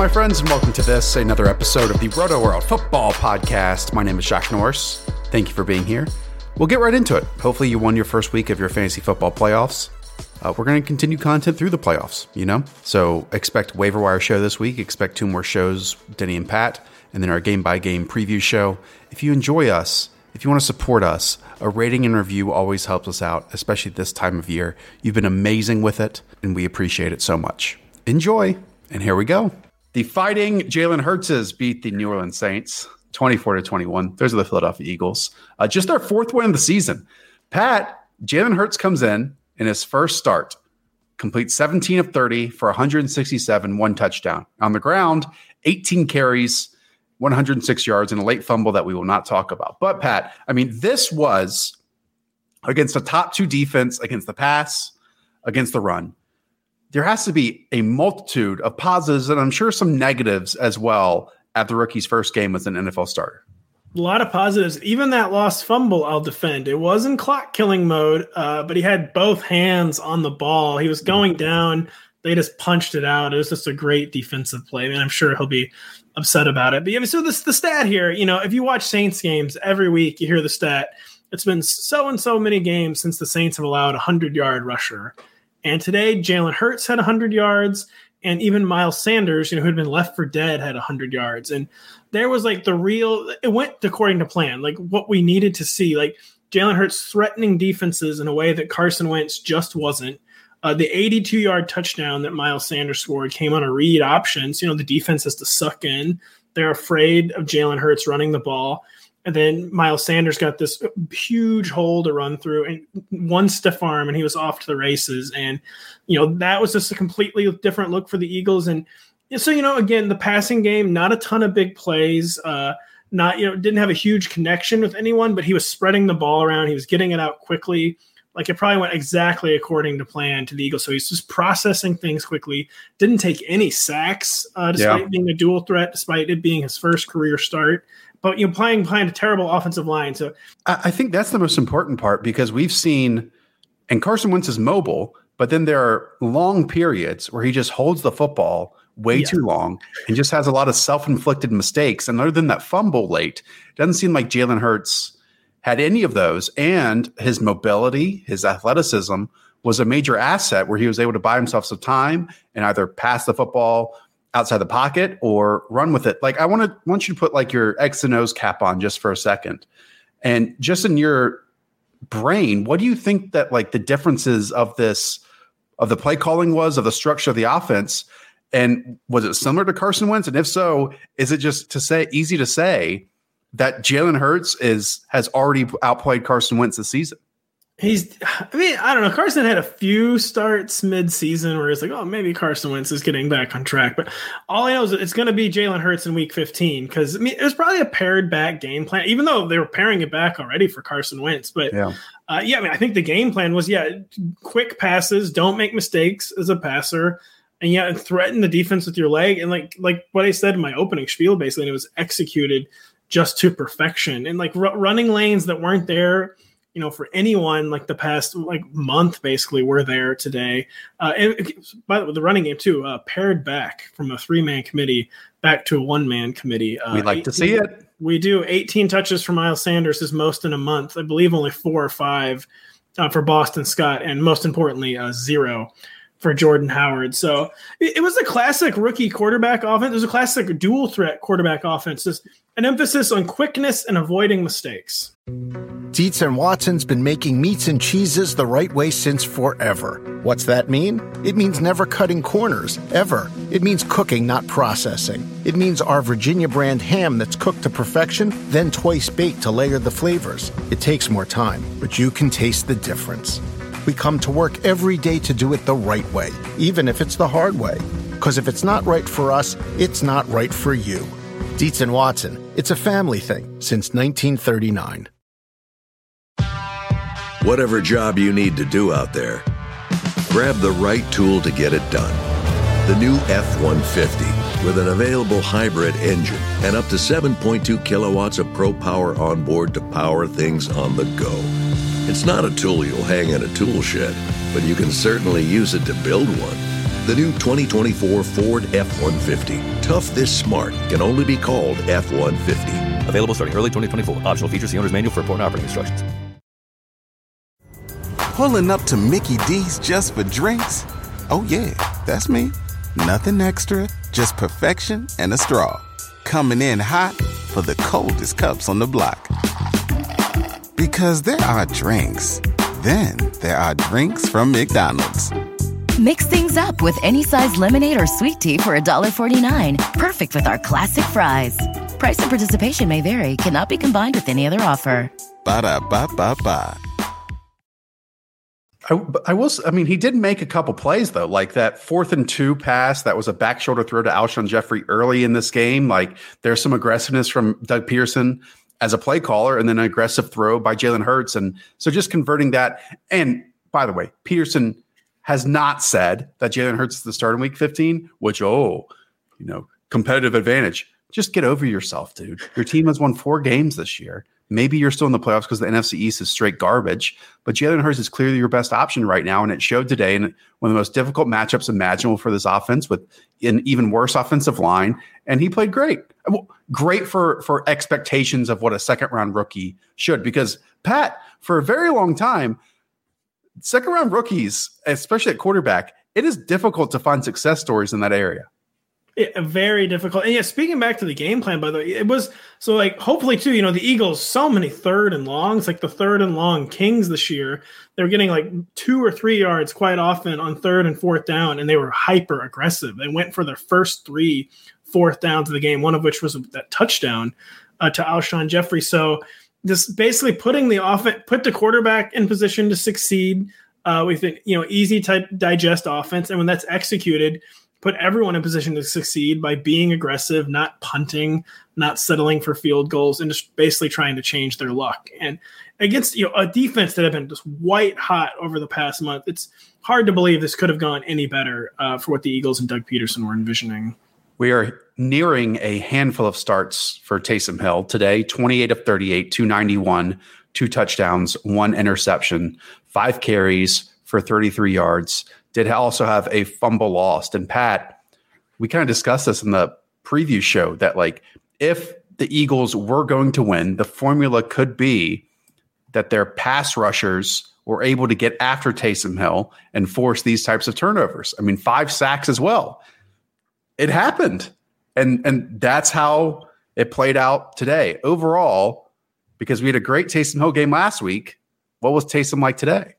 My friends, and welcome to this, another episode of the Rotoworld Football Podcast. My name is Josh Norris. Thank you for being here. We'll get right into it. Hopefully, you won your first week of your fantasy football playoffs. Uh, we're going to continue content through the playoffs, you know? So expect waiver wire show this week. Expect two more shows, Denny and Pat, and then our game by game preview show. If you enjoy us, if you want to support us, a rating and review always helps us out, especially this time of year. You've been amazing with it, and we appreciate it so much. Enjoy, and here we go. The fighting Jalen Hurtses beat the New Orleans Saints 24 to 21. Those are the Philadelphia Eagles. Uh, just their fourth win of the season. Pat, Jalen Hurts comes in in his first start, completes 17 of 30 for 167, one touchdown. On the ground, 18 carries, 106 yards, and a late fumble that we will not talk about. But Pat, I mean, this was against a top two defense, against the pass, against the run. There has to be a multitude of positives and I'm sure some negatives as well at the rookie's first game as an NFL starter. A lot of positives. Even that lost fumble, I'll defend. It was in clock killing mode, uh, but he had both hands on the ball. He was going down. They just punched it out. It was just a great defensive play. I mean, I'm sure he'll be upset about it. But yeah, so this the stat here. You know, if you watch Saints games every week, you hear the stat. It's been so and so many games since the Saints have allowed a hundred yard rusher. And today, Jalen Hurts had 100 yards, and even Miles Sanders, you know, who had been left for dead, had 100 yards. And there was like the real, it went according to plan, like what we needed to see. Like Jalen Hurts threatening defenses in a way that Carson Wentz just wasn't. Uh, the 82 yard touchdown that Miles Sanders scored came on a read options. You know, the defense has to suck in. They're afraid of Jalen Hurts running the ball. And then Miles Sanders got this huge hole to run through and one stiff arm, and he was off to the races. And, you know, that was just a completely different look for the Eagles. And so, you know, again, the passing game, not a ton of big plays. Uh, not, you know, didn't have a huge connection with anyone, but he was spreading the ball around. He was getting it out quickly. Like it probably went exactly according to plan to the Eagles. So he's just processing things quickly. Didn't take any sacks, uh, despite yeah. being a dual threat, despite it being his first career start but you know, playing behind a terrible offensive line. So I think that's the most important part because we've seen, and Carson Wentz is mobile, but then there are long periods where he just holds the football way yeah. too long and just has a lot of self-inflicted mistakes. And other than that fumble late, doesn't seem like Jalen Hurts had any of those. And his mobility, his athleticism was a major asset where he was able to buy himself some time and either pass the football outside the pocket or run with it. Like I want to want you to put like your X and O's cap on just for a second. And just in your brain, what do you think that like the differences of this of the play calling was of the structure of the offense? And was it similar to Carson Wentz? And if so, is it just to say easy to say that Jalen Hurts is has already outplayed Carson Wentz this season? He's, I mean, I don't know. Carson had a few starts mid-season where it's like, oh, maybe Carson Wentz is getting back on track. But all I know is it's going to be Jalen Hurts in Week 15 because I mean it was probably a paired back game plan, even though they were pairing it back already for Carson Wentz. But yeah, uh, yeah, I mean, I think the game plan was yeah, quick passes, don't make mistakes as a passer, and yeah, threaten the defense with your leg, and like like what I said in my opening spiel, basically, and it was executed just to perfection, and like r- running lanes that weren't there you know, for anyone like the past like month, basically, we're there today. Uh, and by the way, the running game too, uh, pared back from a three man committee back to a one man committee. Uh, We'd like 18, to see it. We do 18 touches for Miles Sanders is most in a month. I believe only four or five uh, for Boston Scott, and most importantly, uh, zero for Jordan Howard. So it, it, was a classic rookie quarterback offense. It was a classic dual threat quarterback offense. Just an emphasis on quickness and avoiding mistakes. Dietz and Watson's been making meats and cheeses the right way since forever. What's that mean? It means never cutting corners, ever. It means cooking, not processing. It means our Virginia brand ham that's cooked to perfection, then twice baked to layer the flavors. It takes more time, but you can taste the difference. We come to work every day to do it the right way, even if it's the hard way. Because if it's not right for us, it's not right for you. Dietz and Watson, it's a family thing since 1939. Whatever job you need to do out there, grab the right tool to get it done. The new F 150 with an available hybrid engine and up to 7.2 kilowatts of pro power on board to power things on the go. It's not a tool you'll hang in a tool shed, but you can certainly use it to build one. The new 2024 Ford F 150. Tough this smart can only be called F 150. Available starting early 2024. Optional features the owner's manual for important operating instructions. Pulling up to Mickey D's just for drinks? Oh, yeah, that's me. Nothing extra, just perfection and a straw. Coming in hot for the coldest cups on the block. Because there are drinks, then there are drinks from McDonald's. Mix things up with any size lemonade or sweet tea for $1.49. Perfect with our classic fries. Price and participation may vary, cannot be combined with any other offer. Ba da ba ba ba. I, I will. I mean, he did make a couple plays though, like that fourth and two pass that was a back shoulder throw to Alshon Jeffery early in this game. Like there's some aggressiveness from Doug Pederson as a play caller and then an aggressive throw by Jalen Hurts. And so just converting that. And by the way, Pederson has not said that Jalen Hurts is the start in week 15, which, oh, you know, competitive advantage. Just get over yourself, dude. Your team has won four games this year. Maybe you're still in the playoffs because the NFC East is straight garbage, but Jalen Hurts is clearly your best option right now. And it showed today in one of the most difficult matchups imaginable for this offense with an even worse offensive line. And he played great. Great for, for expectations of what a second round rookie should, because Pat, for a very long time, second round rookies, especially at quarterback, it is difficult to find success stories in that area. Very difficult. And yeah, speaking back to the game plan, by the way, it was so like hopefully too, you know, the Eagles so many third and longs, like the third and long kings this year. They were getting like two or three yards quite often on third and fourth down, and they were hyper aggressive. They went for their first three fourth downs of the game, one of which was that touchdown uh, to Alshon Jeffery. So just basically putting the offense, put the quarterback in position to succeed uh, with an you know easy to digest offense, and when that's executed put everyone in position to succeed by being aggressive, not punting, not settling for field goals, and just basically trying to change their luck. And against you know a defense that have been just white hot over the past month, it's hard to believe this could have gone any better uh, for what the Eagles and Doug Pederson were envisioning. We are nearing a handful of starts for Taysom Hill today 28 of 38, 291, two touchdowns, one interception, five carries for 33 yards did also have a fumble lost. And Pat, we kind of discussed this in the preview show that like if the Eagles were going to win, the formula could be that their pass rushers were able to get after Taysom Hill and force these types of turnovers. I mean, five sacks as well. It happened. And and that's how it played out today. Overall, because we had a great Taysom Hill game last week, what was Taysom like today?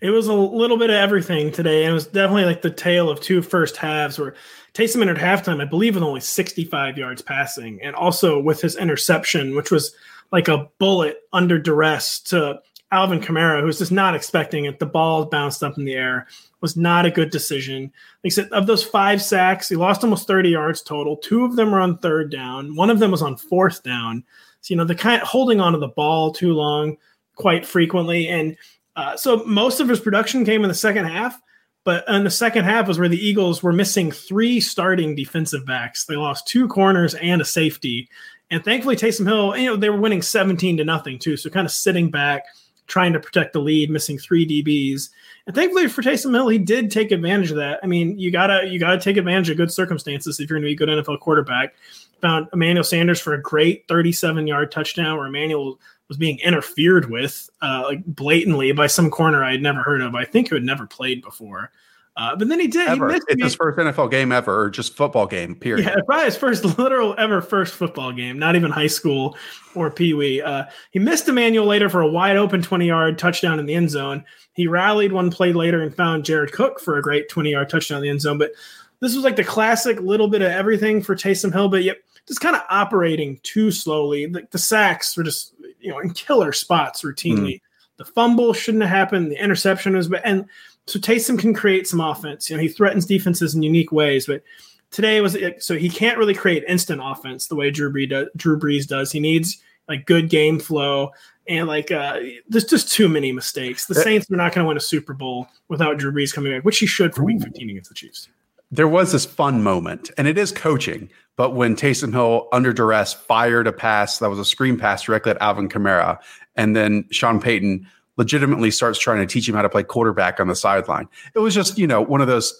It was a little bit of everything today, and it was definitely like the tale of two first halves where Taysom entered halftime, I believe, with only 65 yards passing, and also with his interception, which was like a bullet under duress to Alvin Kamara, who's just not expecting it. The ball bounced up in the air, was not a good decision. Like I said, of those five sacks, he lost almost 30 yards total. Two of them were on third down, one of them was on fourth down. So, you know, the kind of holding on to the ball too long quite frequently. And uh, so most of his production came in the second half, but in the second half was where the Eagles were missing three starting defensive backs. They lost two corners and a safety, and thankfully Taysom Hill, you know, they were winning seventeen to nothing too, so kind of sitting back, trying to protect the lead, missing three DBs. And thankfully for Taysom Hill, he did take advantage of that. I mean, you gotta you gotta take advantage of good circumstances if you're to be a good NFL quarterback. Found Emmanuel Sanders for a great 37 yard touchdown where Emmanuel was being interfered with uh, like blatantly by some corner I had never heard of. I think who had never played before. Uh, but then he did. Ever. He it's his first NFL game ever, or just football game. Period. Yeah, probably his first literal ever first football game. Not even high school or pee wee. Uh, he missed Emmanuel later for a wide open twenty yard touchdown in the end zone. He rallied one play later and found Jared Cook for a great twenty yard touchdown in the end zone. But this was like the classic little bit of everything for Taysom Hill, but yet just kind of operating too slowly. The, the, sacks were just you know in killer spots routinely. Mm. The fumble shouldn't have happened. The interception was, and so Taysom can create some offense. You know, he threatens defenses in unique ways, but today was so he can't really create instant offense the way Drew Brees does. Drew Brees does. He needs like good game flow and like uh, there's just too many mistakes. The Saints are not going to win a Super Bowl without Drew Brees coming back, which he should for Week 15 against the Chiefs. There was this fun moment, and it is coaching. But when Taysom Hill, under duress, fired a pass that was a screen pass directly at Alvin Kamara, and then Sean Payton legitimately starts trying to teach him how to play quarterback on the sideline. It was just, you know, one of those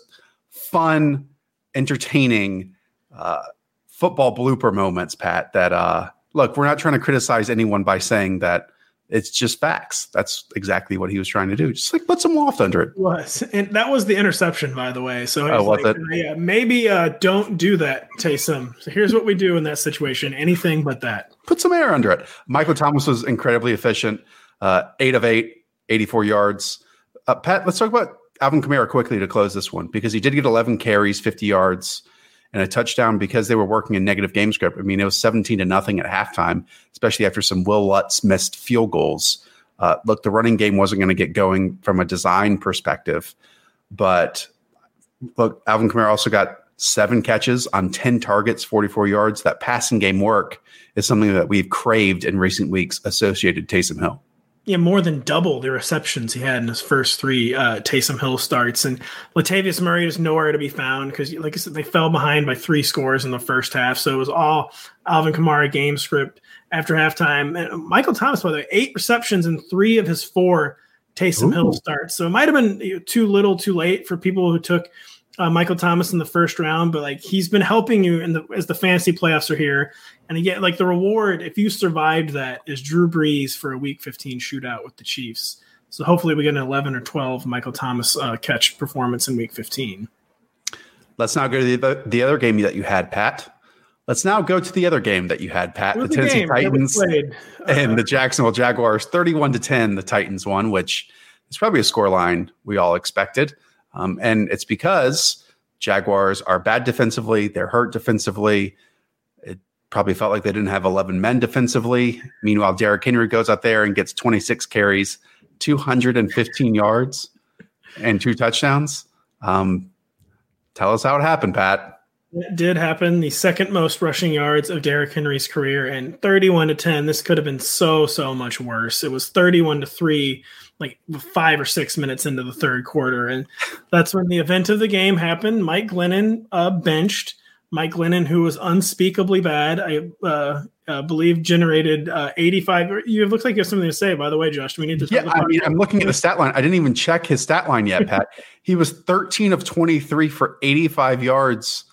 fun, entertaining uh, football blooper moments, Pat, that, uh, look, we're not trying to criticize anyone by saying that it's just facts. That's exactly what he was trying to do. Just like put some loft under it. Was and that was the interception, by the way. So oh, was like, it? yeah, maybe uh, don't do that, Taysom. So here's what we do in that situation: anything but that. Put some air under it. Michael Thomas was incredibly efficient uh, eight of eight, 84 yards. Uh, Pat, let's talk about Alvin Kamara quickly to close this one because he did get 11 carries, 50 yards, and a touchdown because they were working a negative game script. I mean, it was 17 to nothing at halftime, especially after some Wil Lutz missed field goals. Uh, look, the running game wasn't going to get going from a design perspective, but look, Alvin Kamara also got seven catches on 10 targets, 44 yards. That passing game work is something that we've craved in recent weeks associated Taysom Hill yeah, more than double the receptions he had in his first three uh, Taysom Hill starts. And Latavius Murray is nowhere to be found because, like I said, they fell behind by three scores in the first half. So it was all Alvin Kamara game script after halftime. And Michael Thomas, by the way, eight receptions in three of his four Taysom Ooh. Hill starts. So it might have been too little, too late for people who took – uh, Michael Thomas in the first round, but like he's been helping you in the as the fantasy playoffs are here. And again, like the reward if you survived that is Drew Brees for a Week 15 shootout with the Chiefs. So hopefully we get an 11 or 12 Michael Thomas uh, catch performance in Week 15. Let's now go to the, the other game that you had, Pat. Let's now go to the other game that you had, Pat. The, the Tennessee Titans uh, and the Jacksonville Jaguars, 31 to 10. The Titans won, which is probably a score line we all expected. Um, and it's because Jaguars are bad defensively, they're hurt defensively. It probably felt like they didn't have 11 men defensively. Meanwhile, Derrick Henry goes out there and gets 26 carries, 215 yards, and two touchdowns. Um, tell us how it happened, Pat. It did happen. The second most rushing yards of Derrick Henry's career, and 31 to 10. This could have been so, so much worse. It was 31 to 3 like five or six minutes into the third quarter. And that's when the event of the game happened. Mike Glennon uh, benched. Mike Glennon, who was unspeakably bad, I uh, uh, believe generated uh, 85. You look like you have something to say, by the way, Josh. Do we need to? Yeah, I mean, I'm looking at the stat line. I didn't even check his stat line yet, Pat. he was 13 of 23 for 85 yards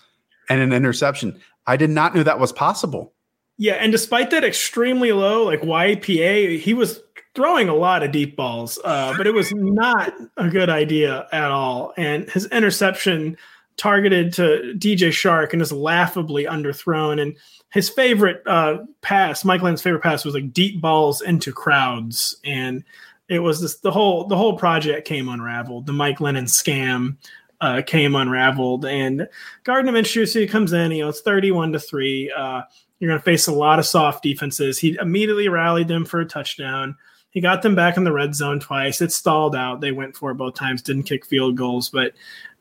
and an interception. I did not know that was possible. Yeah, and despite that extremely low like YPA, he was throwing a lot of deep balls, uh, but it was not a good idea at all. And his interception targeted to DJ Chark and is laughably underthrown. And his favorite uh, pass, Mike Glenn's favorite pass, was like deep balls into crowds, and it was this the whole the whole project came unraveled. The Mike Glennon scam uh, came unraveled, and Gardner Minshew comes in. You know, it's thirty-one to three. Uh, you're going to face a lot of soft defenses. He immediately rallied them for a touchdown. He got them back in the red zone twice. It stalled out. They went for it both times, didn't kick field goals. But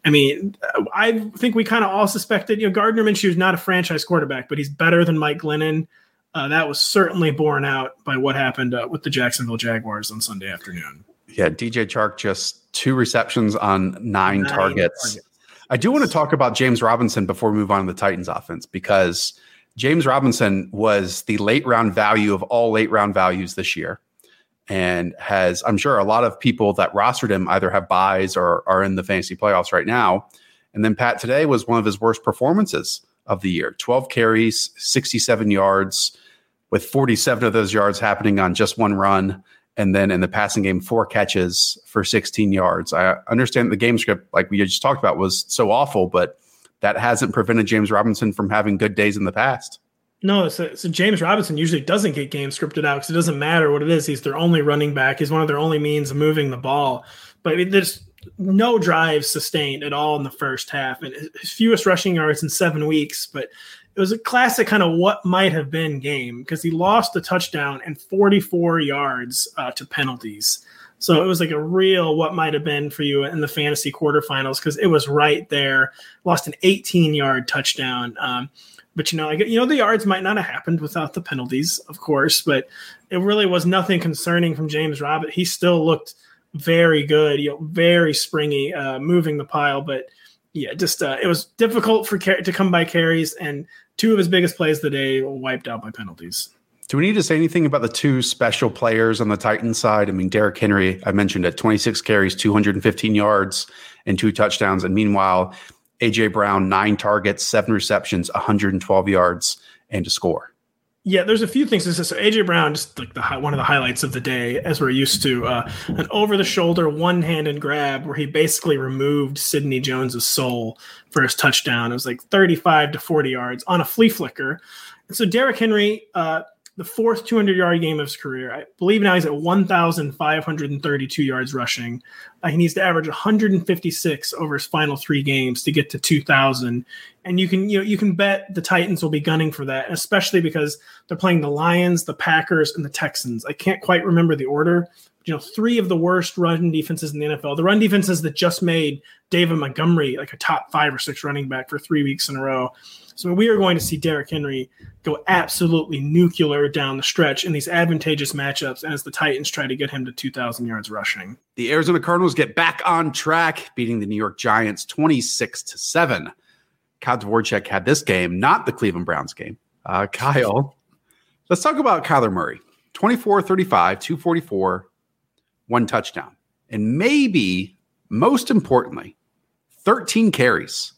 I mean, I think we kind of all suspected, you know, Gardner Minshew is not a franchise quarterback, but he's better than Mike Glennon. Uh, that was certainly borne out by what happened uh, with the Jacksonville Jaguars on Sunday afternoon. Yeah, DJ Chark just two receptions on nine, nine targets. targets. I do want to talk about James Robinson before we move on to the Titans offense because James Robinson was the late round value of all late round values this year and has, I'm sure, a lot of people that rostered him either have buys or are in the fantasy playoffs right now. And then Pat today was one of his worst performances of the year 12 carries, 67 yards, with 47 of those yards happening on just one run. And then in the passing game, four catches for 16 yards. I understand the game script, like we just talked about, was so awful, but that hasn't prevented James Robinson from having good days in the past. No, so, so James Robinson usually doesn't get games scripted out because it doesn't matter what it is. He's their only running back. He's one of their only means of moving the ball. But there's no drives sustained at all in the first half, and his fewest rushing yards in seven weeks. But it was a classic kind of what might have been game because he lost a touchdown and 44 yards uh, to penalties. So it was like a real what might have been for you in the fantasy quarterfinals because it was right there. Lost an 18 yard touchdown. Um, but you know, like you know, the yards might not have happened without the penalties, of course, but it really was nothing concerning from James Robert. He still looked very good, you know, very springy, uh, moving the pile. But yeah, just uh, it was difficult for to come by carries, and two of his biggest plays of the day were wiped out by penalties. Do we need to say anything about the two special players on the Titans side? I mean, Derrick Henry, I mentioned at 26 carries, 215 yards, and two touchdowns. And meanwhile, AJ Brown, nine targets, seven receptions, 112 yards, and a score. Yeah, there's a few things. So AJ Brown, just like the one of the highlights of the day, as we're used to, uh, an over-the-shoulder one-handed grab where he basically removed Sidney Jones's soul for his touchdown. It was like 35 to 40 yards on a flea flicker. And so Derrick Henry, uh, the fourth 200 yard game of his career. I believe now he's at 1,532 yards rushing. Uh, he needs to average 156 over his final three games to get to 2,000. And you can you know you can bet the Titans will be gunning for that, especially because they're playing the Lions, the Packers, and the Texans. I can't quite remember the order. You know, three of the worst run defenses in the NFL. The run defenses that just made David Montgomery like a top five or six running back for three weeks in a row. So we are going to see Derrick Henry go absolutely nuclear down the stretch in these advantageous matchups as the Titans try to get him to 2,000 yards rushing. The Arizona Cardinals get back on track, beating the New York Giants 26 to 7. Kyle Dvorchak had this game, not the Cleveland Browns game. Uh, Kyle, let's talk about Kyler Murray 24 35, 244, one touchdown. And maybe most importantly, 13 carries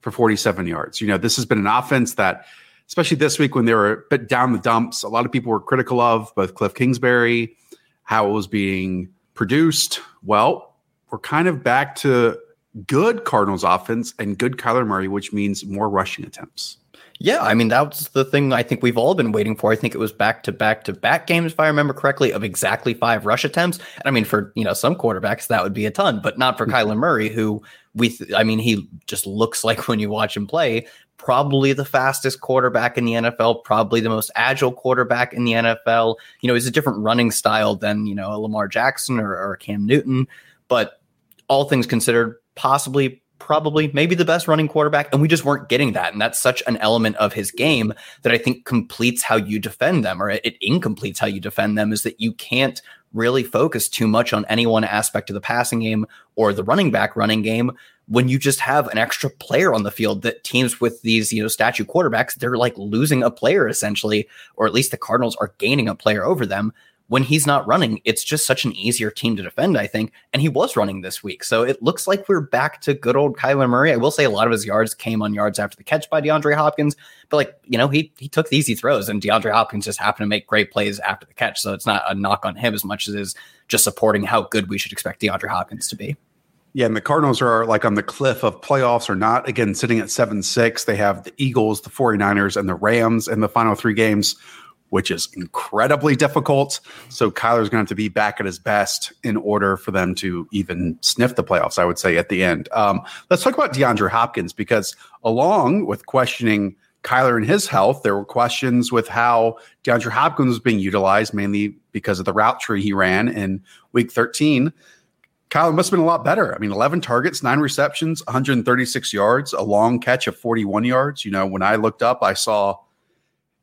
for 47 yards. You know, this has been an offense that, especially this week when they were a bit down the dumps, a lot of people were critical of both Cliff Kingsbury, how it was being produced. Well, we're kind of back to good Cardinals offense and good Kyler Murray, which means more rushing attempts. Yeah, I mean that's the thing I think we've all been waiting for. I think it was back to back to back games, if I remember correctly, of exactly five rush attempts. And I mean, for you know some quarterbacks that would be a ton, but not for mm-hmm. Kyler Murray, who we, th- I mean, he just looks like when you watch him play, probably the fastest quarterback in the NFL, probably the most agile quarterback in the NFL. You know, he's a different running style than you know a Lamar Jackson or, or Cam Newton, but all things considered, possibly probably maybe the best running quarterback and we just weren't getting that. And that's such an element of his game that i think completes how you defend them or it, it incompletes how you defend them is that you can't really focus too much on any one aspect of the passing game or the running back running game when you just have an extra player on the field that teams with these you know statue quarterbacks they're like losing a player essentially or at least the cardinals are gaining a player over them when he's not running, it's just such an easier team to defend, I think. And he was running this week. So it looks like we're back to good old Kyler Murray. I will say a lot of his yards came on yards after the catch by DeAndre Hopkins, but like, you know, he he took the easy throws and DeAndre Hopkins just happened to make great plays after the catch. So it's not a knock on him as much as it is just supporting how good we should expect DeAndre Hopkins to be. Yeah, and the Cardinals are like on the cliff of playoffs or not. Again, sitting at 7 6. They have the Eagles, the 49ers, and the Rams in the final three games which is incredibly difficult. So Kyler's going to have to be back at his best in order for them to even sniff the playoffs, I would say, at the end. Um, let's talk about DeAndre Hopkins because, along with questioning Kyler and his health, there were questions with how DeAndre Hopkins was being utilized, mainly because of the route tree he ran in week 13. Kyler must have been a lot better. I mean, 11 targets, nine receptions, 136 yards, a long catch of 41 yards. You know, when I looked up, I saw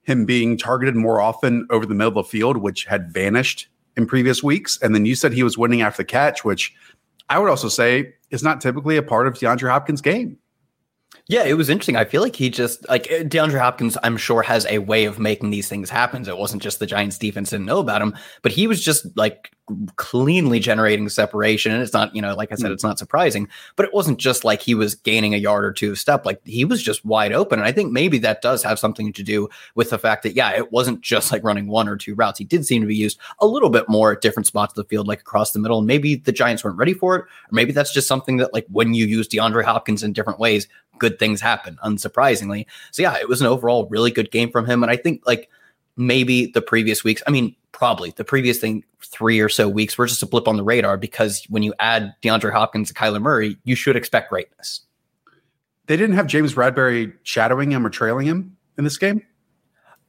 him being targeted more often over the middle of the field, which had vanished in previous weeks. And then you said he was winning after the catch, which I would also say is not typically a part of DeAndre Hopkins' game. Yeah, it was interesting. I feel like he just like DeAndre Hopkins, I'm sure has a way of making these things happen. So it wasn't just the Giants defense didn't know about him, but he was just like cleanly generating separation. And it's not, you know, like I said, mm. it's not surprising, but it wasn't just like he was gaining a yard or two of step. Like he was just wide open. And I think maybe that does have something to do with the fact that, yeah, it wasn't just like running one or two routes. He did seem to be used a little bit more at different spots of the field, like across the middle. And maybe the Giants weren't ready for it. Or maybe that's just something that like when you use DeAndre Hopkins in different ways, good things happen, unsurprisingly. So yeah, it was an overall really good game from him. And I think like maybe the previous weeks, I mean, probably the previous thing three or so weeks were just a blip on the radar because when you add DeAndre Hopkins to Kyler Murray, you should expect greatness. They didn't have James Bradberry shadowing him or trailing him in this game.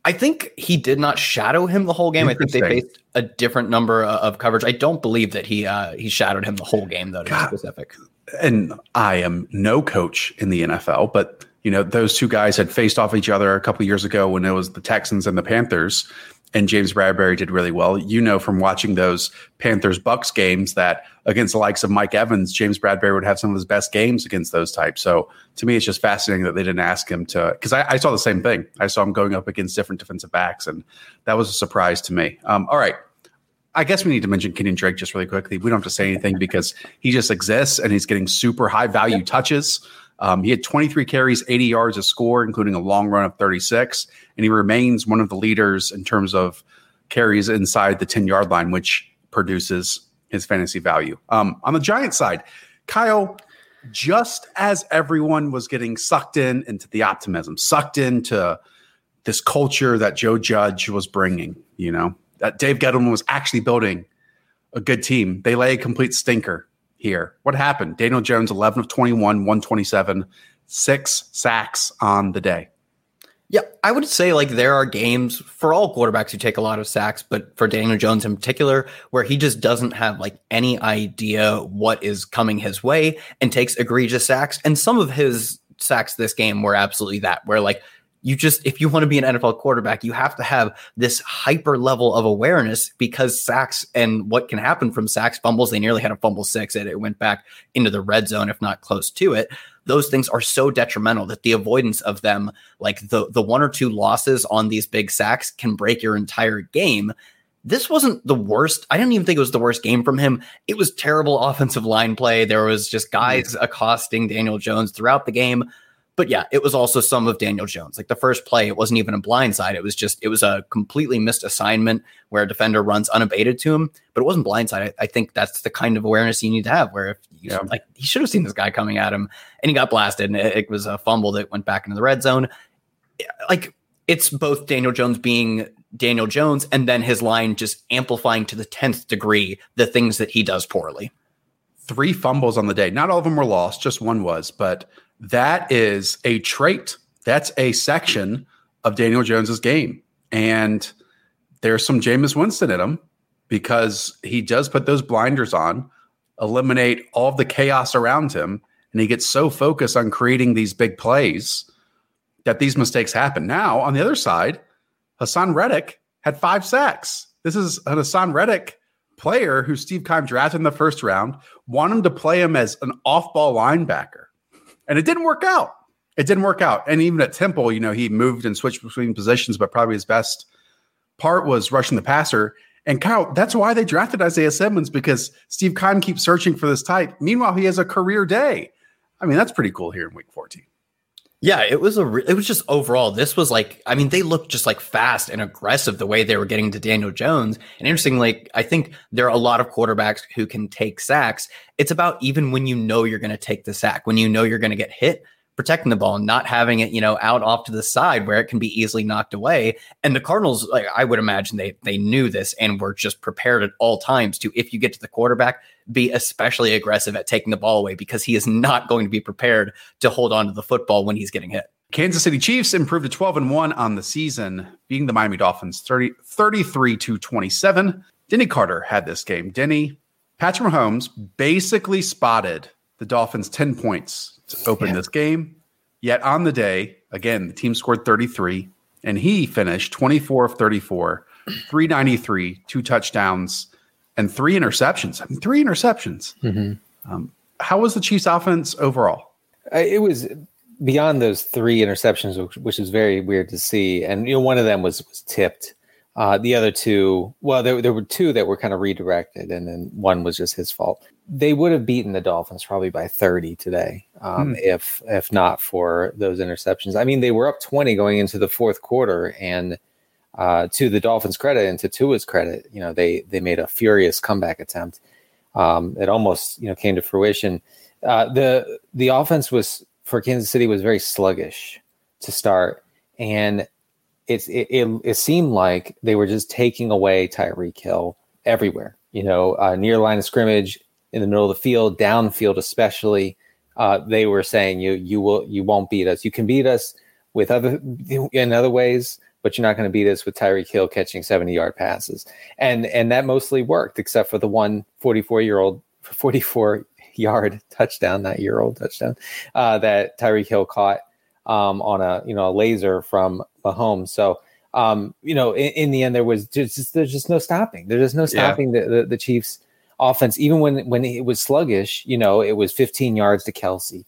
I think he did not shadow him the whole game. I think they faced a different number of coverage. I don't believe that he uh, he shadowed him the whole game though. To God, be specific and I am no coach in the NFL, but you know those two guys had faced off each other a couple years ago when it was the Texans and the Panthers, and James Bradberry did really well. You know from watching those Panthers Bucks games that against the likes of Mike Evans, James Bradberry would have some of his best games against those types. So to me, it's just fascinating that they didn't ask him to because I, I, saw the same thing. I saw him going up against different defensive backs, and that was a surprise to me. Um, all right, I guess we need to mention Kenyan Drake just really quickly. We don't have to say anything because he just exists and he's getting super high value touches. Um, he had 23 carries, 80 yards a score, including a long run of 36, and he remains one of the leaders in terms of carries inside the 10 yard line, which produces his fantasy value. Um, on the Giant side, Kyle, just as everyone was getting sucked in into the optimism, sucked into this culture that Joe Judge was bringing, you know, Dave Gettleman was actually building a good team. They lay a complete stinker here. What happened? Daniel Jones, 11 of 21, 127, six sacks on the day. Yeah, I would say like there are games for all quarterbacks who take a lot of sacks, but for Daniel Jones in particular, where he just doesn't have like any idea what is coming his way and takes egregious sacks. And some of his sacks this game were absolutely that, where like you just if you want to be an NFL quarterback, you have to have this hyper level of awareness because sacks and what can happen from sacks, fumbles. They nearly had a fumble six, and it went back into the red zone, if not close to it. Those things are so detrimental that the avoidance of them, like the the one or two losses on these big sacks, can break your entire game. This wasn't the worst. I didn't even think it was the worst game from him. It was terrible offensive line play. There was just guys accosting Daniel Jones throughout the game but yeah, it was also some of Daniel Jones. Like the first play, it wasn't even a blind side. It was just, it was a completely missed assignment where a defender runs unabated to him, but it wasn't blindside. I, I think that's the kind of awareness you need to have where if you, yeah. like he should have seen this guy coming at him and he got blasted and it, it was a fumble that went back into the red zone. Like it's both Daniel Jones being Daniel Jones and then his line just amplifying to the 10th degree the things that he does poorly. Three fumbles on the day. Not all of them were lost, just one was, but that is a trait. That's a section of Daniel Jones's game. And there's some Jameis Winston in him because he does put those blinders on, eliminate all the chaos around him, and he gets so focused on creating these big plays that these mistakes happen. Now, on the other side, Haason Reddick had five sacks. This is an Haason Reddick player who Steve Keim drafted in the first round, want him to play him as an off-ball linebacker and it didn't work out. It didn't work out. And even at Temple, you know, he moved and switched between positions, but probably his best part was rushing the passer. And Kyle, that's why they drafted Isaiah Simmons because Steve Keim keeps searching for this type. Meanwhile, he has a career day. I mean, that's pretty cool here in Week 14. Yeah, it was a. Re- it was just overall. This was like. I mean, they looked just like fast and aggressive the way they were getting to Daniel Jones. And interestingly, like I think there are a lot of quarterbacks who can take sacks. It's about even when you know you're going to take the sack, when you know you're going to get hit, protecting the ball and not having it, you know, out off to the side where it can be easily knocked away. And the Cardinals, like I would imagine they they knew this and were just prepared at all times to if you get to the quarterback, be especially aggressive at taking the ball away because he is not going to be prepared to hold on to the football when he's getting hit. Kansas City Chiefs improved to 12 and 1 on the season, beating the Miami Dolphins 30, 33 to 27. Denny Carter had this game. Denny, Patrick Mahomes basically spotted the Dolphins 10 points to open yeah. this game. Yet on the day, again, the team scored 33 and he finished 24 of 34, 393, two touchdowns, and three interceptions. I mean, three interceptions. Mm-hmm. Um, how was the Chiefs' offense overall? It was beyond those three interceptions, which, which, is very weird to see, and you know one of them was was tipped. Uh, the other two, well, there, there were two that were kind of redirected, and then one was just his fault. They would have beaten the Dolphins probably by 30 today, um, hmm. if if not for those interceptions. I mean, they were up 20 going into the fourth quarter, and uh, to the Dolphins' credit and to Tua's credit, you know, they they made a furious comeback attempt. Um, it almost you know came to fruition. Uh, the the offense was for Kansas City was very sluggish to start, and it, it, it seemed like they were just taking away Tyreek Hill everywhere. You know, uh, near line of scrimmage, in the middle of the field, downfield especially. Uh, they were saying you you will you won't beat us. You can beat us with other in other ways, but you're not going to beat us with Tyreek Hill catching 70 yard passes. And and that mostly worked, except for the one 44 year old 44 yard touchdown, not year old touchdown, uh, that Tyreek Hill caught um, on a you know a laser from Mahomes. So um, you know, in, in, the end, there was just there's just no stopping. There's just no stopping yeah. the, the, the Chiefs' offense. Even when when it was sluggish, you know, it was 15 yards to Kelce,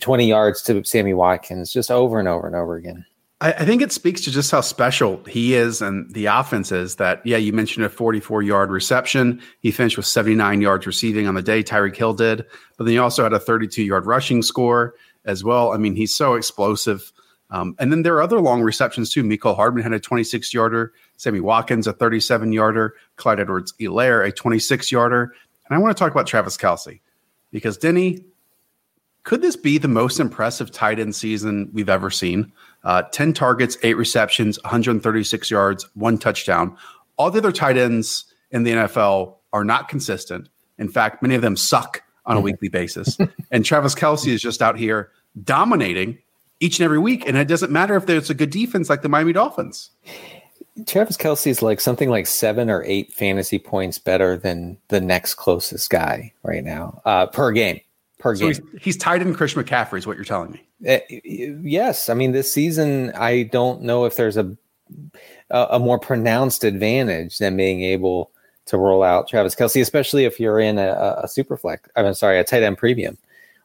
20 yards to Sammy Watkins, just over and over and over again. I, I think it speaks to just how special he is and the offense is. That yeah, you mentioned a 44 yard reception. He finished with 79 yards receiving on the day. Tyreek Hill did, but then he also had a 32 yard rushing score as well. I mean, he's so explosive. Um, and then there are other long receptions too. Mecole Hardman had a 26 yarder, Sammy Watkins a 37 yarder, Clyde Edwards Helaire a 26 yarder. And I want to talk about Travis Kelce because Denny, could this be the most impressive tight end season we've ever seen? Uh, 10 targets, eight receptions, 136 yards, one touchdown. All the other tight ends in the NFL are not consistent. In fact, many of them suck on a weekly basis. and Travis Kelce is just out here dominating each and every week. And it doesn't matter if there's a good defense like the Miami Dolphins. Travis Kelce is like something like seven or eight fantasy points better than the next closest guy right now uh, per game. Per so game. He's, he's tied in Chris McCaffrey, is what you're telling me. Uh, yes, I mean this season, I don't know if there's a a, a more pronounced advantage than being able to roll out Travis Kelce, especially if you're in a, a super flex. I'm sorry, a tight end premium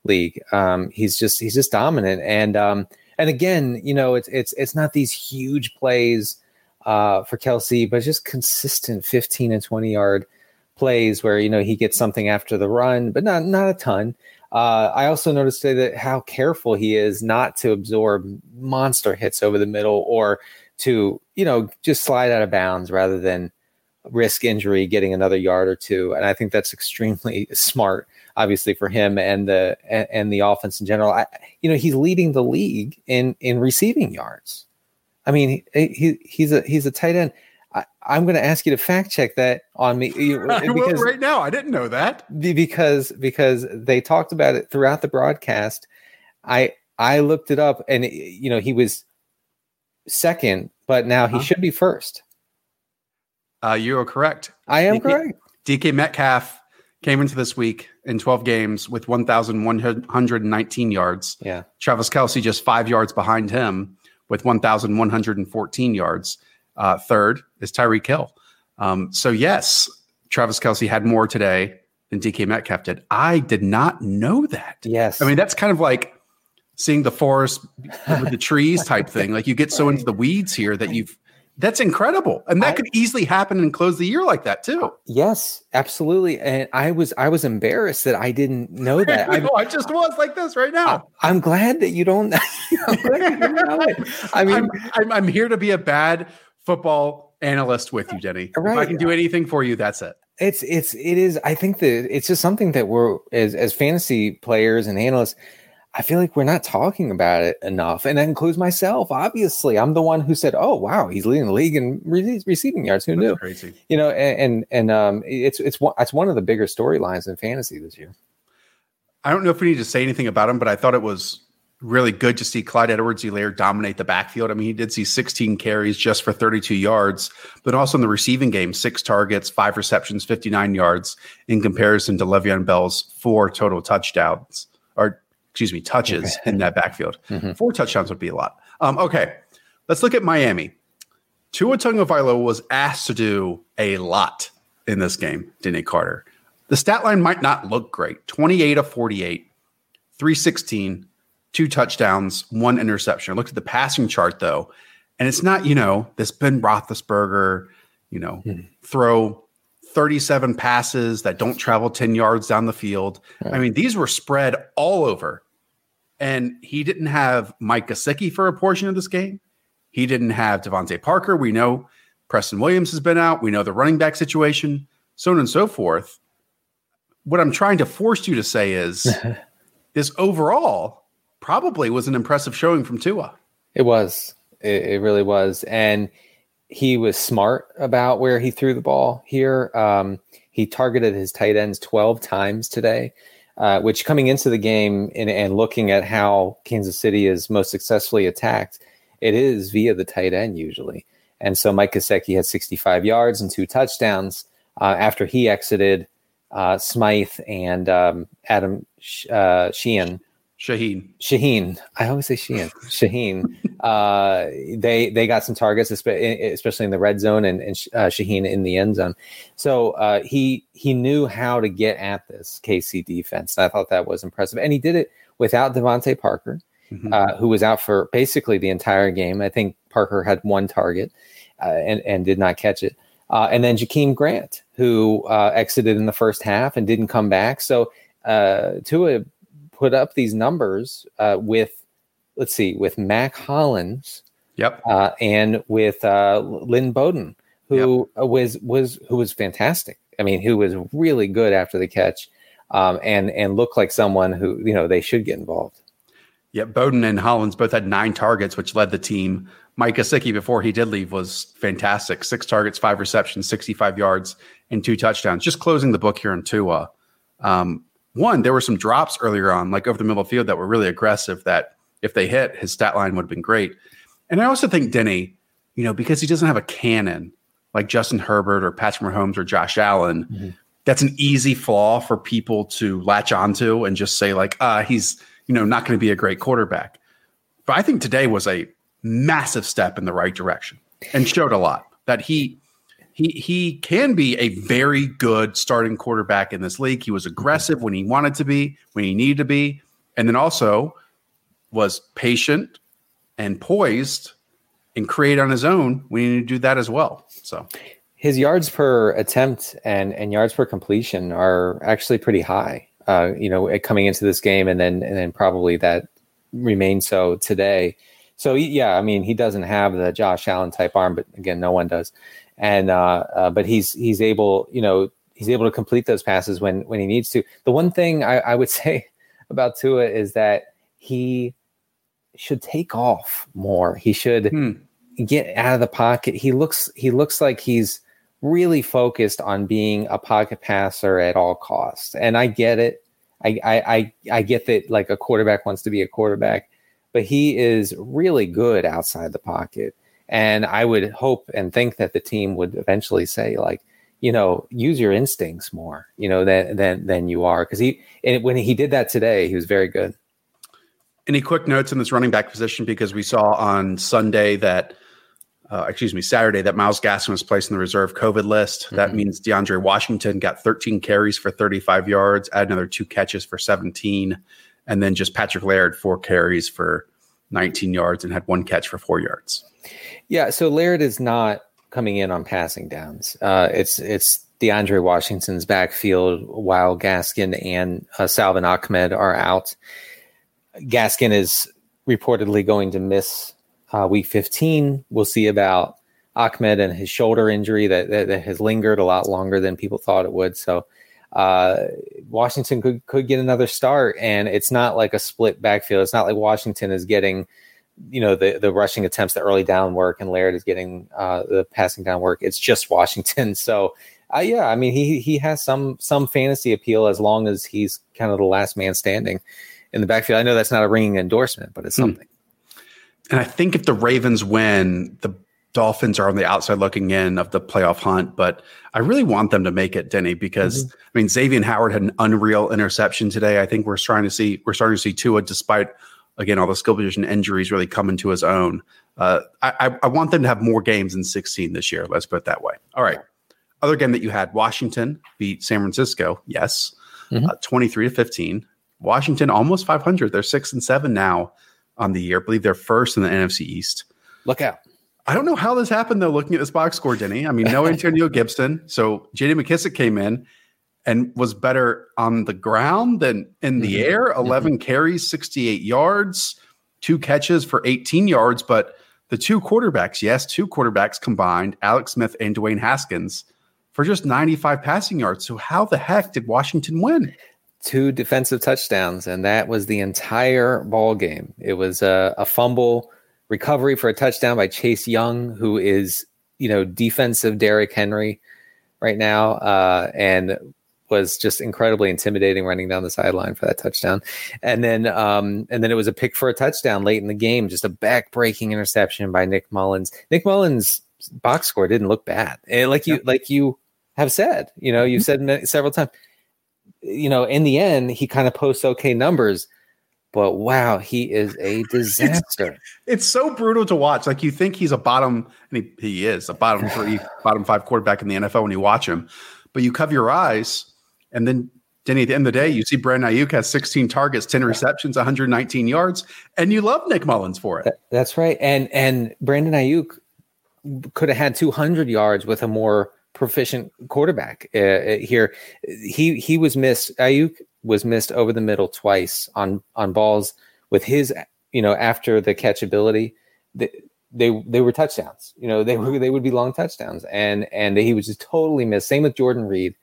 league. Um, he's just he's just dominant, and um, and again, you know, it's it's it's not these huge plays uh, for Kelce, but just consistent 15 and 20 yard plays where you know he gets something after the run, but not not a ton. Uh, I also noticed today that how careful he is not to absorb monster hits over the middle or to you know just slide out of bounds rather than risk injury getting another yard or two and i think that's extremely smart obviously for him and the and, the offense in general. I, you know, he's leading the league in in receiving yards. I mean, he, he he's a he's a tight end. I, am going to ask you to fact check that on me because, right now. I didn't know that because because they talked about it throughout the broadcast. I I looked it up, and you know he was second, but now he huh? should be first. Uh, you are correct. I am DK, correct. DK Metcalf came into this week in 12 games with 1,119 yards. Yeah. Travis Kelce just five yards behind him with 1,114 yards. Uh, third is Tyreek Hill. Um, so, yes, Travis Kelce had more today than DK Metcalf did. I did not know that. Yes. I mean, that's kind of like seeing the forest with the trees type thing. Like you get so into the weeds here that you've that's incredible. And that I, could easily happen and close the year like that too. Yes, absolutely. And I was I was embarrassed that I didn't know that. I, I just was like this right now. I, am glad that you don't, you know I mean I'm, I'm, I'm, here to be a bad football analyst with you, Denny. Right. If I can do anything for you, that's it. It's it's it is I think that it's just something that we're as as fantasy players and analysts I feel like we're not talking about it enough. And that includes myself. Obviously, I'm the one who said, "Oh, wow, he's leading the league in re- receiving yards." Who That's knew? Crazy. You know, and and, and um, it's it's one it's one of the bigger storylines in fantasy this year. I don't know if we need to say anything about him, but I thought it was really good to see Clyde Edwards-Helaire dominate the backfield. I mean, he did see 16 carries just for 32 yards, but also in the receiving game, six targets, five receptions, 59 yards in comparison to Le'Veon Bell's four total touchdowns or excuse me, touches in that backfield. Mm-hmm. Four touchdowns would be a lot. Um, okay, let's look at Miami. Tua Tagovailoa was asked to do a lot in this game, Denny Carter. The stat line might not look great 28 of 48, 316, two touchdowns, one interception. I looked at the passing chart though, and it's not, you know, this Ben Roethlisberger, you know, hmm. throw 37 passes that don't travel 10 yards down the field. Right. I mean, these were spread all over. And he didn't have Mike Gesicki for a portion of this game. He didn't have DeVante Parker. We know Preston Williams has been out. We know the running back situation, so on and so forth. What I'm trying to force you to say is this overall probably was an impressive showing from Tua. It was. It, it, really was. And he was smart about where he threw the ball here. Um, he targeted his tight ends 12 times today, uh, which coming into the game and, and looking at how Kansas City is most successfully attacked, it is via the tight end usually. And so Mike Gesicki had 65 yards and two touchdowns uh, after he exited uh, Smythe and um, Adam uh, Sheehan. Shaheen. Shaheen. I always say Sheehan. Shaheen. Uh, they they got some targets, especially in the red zone, and, and uh, Shaheen in the end zone. So uh, he he knew how to get at this KC defense. and I thought that was impressive, and he did it without DeVante Parker, mm-hmm. uh, who was out for basically the entire game. I think Parker had one target uh, and and did not catch it. Uh, and then Jakeem Grant, who uh, exited in the first half and didn't come back. So uh, Tua put up these numbers uh, with, let's see, with Mack Hollins, yep, uh, and with uh, Lynn Bowden, who yep. was was who was fantastic. I mean, who was really good after the catch, um, and and looked like someone who you know they should get involved. Yeah, Bowden and Hollins both had nine targets, which led the team. Mike Gesicki, before he did leave, was fantastic. Six targets, five receptions, 65 yards, and two touchdowns. Just closing the book here on Tua. Um, one, there were some drops earlier on, like over the middle of the field, that were really aggressive. That if they hit, his stat line would have been great. And I also think Denny, you know, because he doesn't have a cannon like Justin Herbert or Patrick Mahomes or Josh Allen, mm-hmm. that's an easy flaw for people to latch onto and just say like, ah, he's you know not going to be a great quarterback. But I think today was a massive step in the right direction and showed a lot that he he he can be a very good starting quarterback in this league. He was aggressive when he wanted to be, when he needed to be, and then also was patient and poised and create on his own. We need to do that as well. So his yards per attempt and and yards per completion are actually pretty high. Uh, you know, coming into this game, and then and then probably that remains so today. So yeah, I mean, he doesn't have the Josh Allen type arm, but again, no one does and uh, uh, but he's he's able, you know, he's able to complete those passes when when he needs to. The one thing I, I would say about Tua is that he should take off more. He should hmm. get out of the pocket. He looks he looks like he's really focused on being a pocket passer at all costs. And I get it. I I I, get that like a quarterback wants to be a quarterback, but he is really good outside the pocket. And I would hope and think that the team would eventually say, like, you know, use your instincts more, you know, than than than you are. Because he and when he did that today, he was very good. Any quick notes in this running back position? Because we saw on Sunday that, uh, excuse me, Saturday that Myles Gaskin was placed in the reserve COVID list. Mm-hmm. That means DeAndre Washington got 13 carries for 35 yards, add another two catches for 17, and then just Patrick Laird four carries for 19 yards and had one catch for four yards. Yeah, so Laird is not coming in on passing downs. Uh, it's it's DeAndre Washington's backfield while Gaskin and uh, Salvon Ahmed are out. Gaskin is reportedly going to miss uh, week 15. We'll see about Ahmed and his shoulder injury that, that, that, has lingered a lot longer than people thought it would. So uh, Washington could, could get another start, and it's not like a split backfield. It's not like Washington is getting – you know the the rushing attempts, the early down work, and Laird is getting uh, the passing down work. It's just Washington. So uh, yeah, I mean he he has some some fantasy appeal as long as he's kind of the last man standing in the backfield. I know that's not a ringing endorsement, but it's hmm. something. And I think if the Ravens win, the Dolphins are on the outside looking in of the playoff hunt, but I really want them to make it, Denny, because mm-hmm. I mean Xavier Howard had an unreal interception today. I think we're trying to see we're starting to see Tua despite again, all the skill position injuries really come into his own. Uh, I, I, want them to have more games in 16 this year. Let's put it that way. All right. Other game that you had, Washington beat San Francisco. Yes, mm-hmm. uh, 23 to 15. Washington almost 500. They're six and seven now on the year. I believe they're first in the NFC East. Look out. I don't know how this happened though. Looking at this box score, Denny. I mean, no Antonio Gibson. So J.D. McKissick came in and was better on the ground than in the mm-hmm. air. 11 mm-hmm. carries, 68 yards, two catches for 18 yards. But the two quarterbacks, yes, two quarterbacks combined, Alex Smith and Dwayne Haskins, for just 95 passing yards. So how the heck did Washington win? Two defensive touchdowns, and that was the entire ball game. It was a, a fumble recovery for a touchdown by Chase Young, who is you know defensive Derrick Henry right now, uh, and was just incredibly intimidating running down the sideline for that touchdown. And then um, and then it was a pick for a touchdown late in the game, just a back breaking interception by Nick Mullens. Nick Mullens box score didn't look bad. And like you like you have said, you know, you've mm-hmm. said several times, you know, in the end, he kind of posts okay numbers, but wow, he is a disaster. It's, it's, so brutal to watch. Like you think he's a bottom, and he, he is a bottom three, bottom five quarterback in the NFL when you watch him, but you cover your eyes, and then Denny, at the end of the day, you see Brandon Aiyuk has 16 targets, 10 receptions, 119 yards, and you love Nick Mullens for it. That's right. And and Brandon Aiyuk could have had 200 yards with a more proficient quarterback uh, uh, here. He he was missed. Aiyuk was missed over the middle twice on on balls with his you know after the catchability. They, they were touchdowns. You know they were they would be long touchdowns, and and he was just totally missed. Same with Jordan Reed.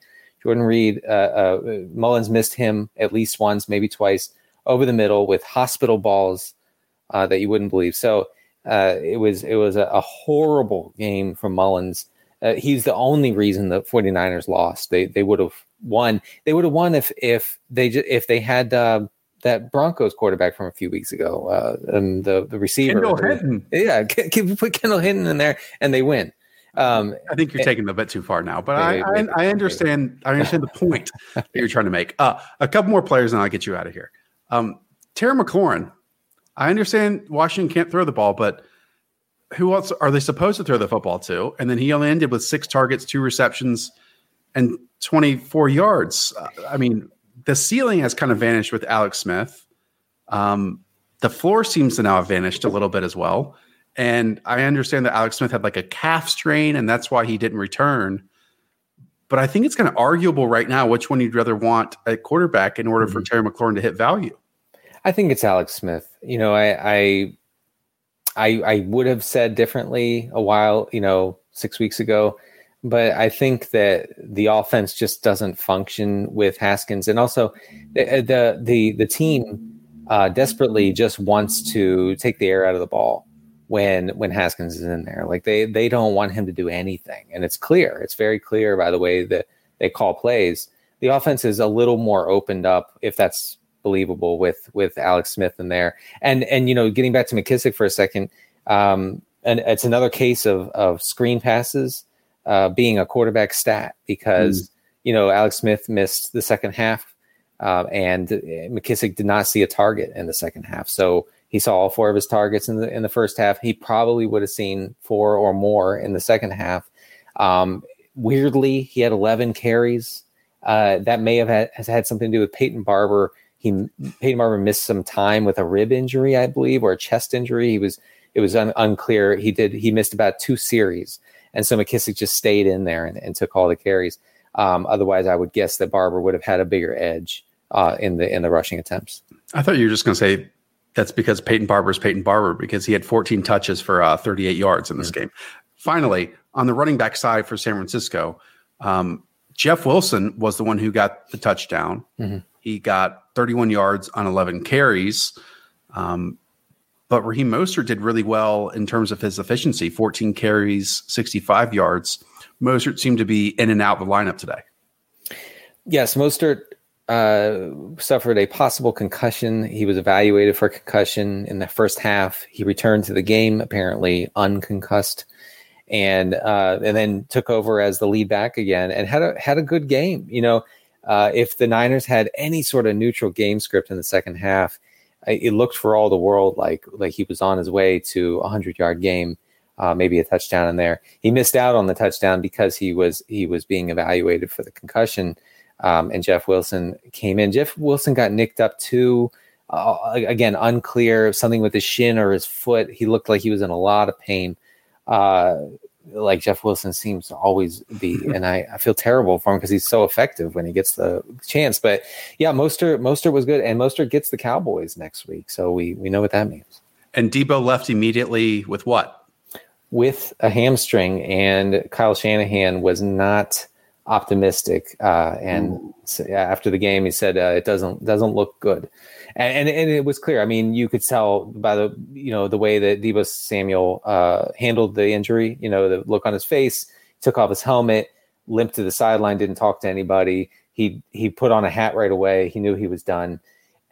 Jordan Reed, uh, uh, Mullens missed him at least once, maybe twice over the middle with hospital balls uh, that you wouldn't believe. So uh, it was it was a, a horrible game from Mullens. uh, he's the only reason the 49ers lost. They they would have won. They would have won if if they if they had uh, that Broncos quarterback from a few weeks ago uh, and the the receiver. Kendall Hinton. Yeah, can, can put Kendall Hinton in there and they win. Um, I think you're and, taking the bit too far now, but I, I, I, understand. I understand the point that you're trying to make. Uh, a couple more players, and I'll get you out of here. Um, Terry McLaurin. I understand Washington can't throw the ball, but who else are they supposed to throw the football to? And then he only ended with six targets, two receptions, and 24 yards. I mean, the ceiling has kind of vanished with Alex Smith. Um, the floor seems to now have vanished a little bit as well. And I understand that Alex Smith had like a calf strain, and that's why he didn't return. But I think it's kind of arguable right now which one you'd rather want at quarterback in order mm-hmm. for Terry McLaurin to hit value. I think it's Alex Smith. You know, I, I I I would have said differently a while, you know, six weeks ago, but I think that the offense just doesn't function with Haskins, and also the uh, the the, the team uh, desperately just wants to take the air out of the ball when when Haskins is in there. Like they they don't want him to do anything, and it's clear. It's very clear by the way that they call plays. The offense is a little more opened up, if that's believable with with Alex Smith in there. And and you know, getting back to McKissick for a second, um, and it's another case of of screen passes uh, being a quarterback stat because mm. you know Alex Smith missed the second half, uh, and McKissick did not see a target in the second half. So he saw all four of his targets in the in the first half. He probably would have seen four or more in the second half. Um, weirdly, he had 11 carries. Uh, that may have had, has had something to do with Peyton Barber he Peyton Barber missed some time with a rib injury, I believe, or a chest injury. He was it was un, unclear. He did he missed about two series, and so McKissick just stayed in there and, and took all the carries. Um, otherwise, I would guess that Barber would have had a bigger edge uh, in the in the rushing attempts. I thought you were just going to say that's because Peyton Barber is Peyton Barber because he had 14 touches for uh, 38 yards in this mm-hmm. game. Finally, on the running back side for San Francisco, um, Jeff Wilson was the one who got the touchdown. Mm-hmm. He got 31 yards on 11 carries. Um, but Raheem Mostert did really well in terms of his efficiency 14 carries, 65 yards. Mostert seemed to be in and out of the lineup today. Yes, Mostert uh, suffered a possible concussion. He was evaluated for concussion in the first half. He returned to the game, apparently unconcussed, and uh, and then took over as the lead back again and had a had a good game. You know, uh, if the Niners had any sort of neutral game script in the second half, it looked for all the world like like he was on his way to a hundred yard game, uh, maybe a touchdown in there. He missed out on the touchdown because he was he was being evaluated for the concussion. um, and Jeff Wilson came in. Jeff Wilson got nicked up too. Uh, again, unclear something with his shin or his foot. He looked like he was in a lot of pain. Uh, like Jeff Wilson seems to always be, and I, I feel terrible for him because he's so effective when he gets the chance. But yeah, Mostert Mostert was good, and Mostert gets the Cowboys next week, so we we know what that means. And Deebo left immediately with what? With a hamstring, and Kyle Shanahan was not optimistic. Uh, and so, yeah, after the game, he said uh, it doesn't doesn't look good, and, and, and it was clear. I mean, you could tell by the you know the way that Deebo Samuel uh, handled the injury. You know, the look on his face. Took off his helmet, limped to the sideline, didn't talk to anybody. He he put on a hat right away. He knew he was done,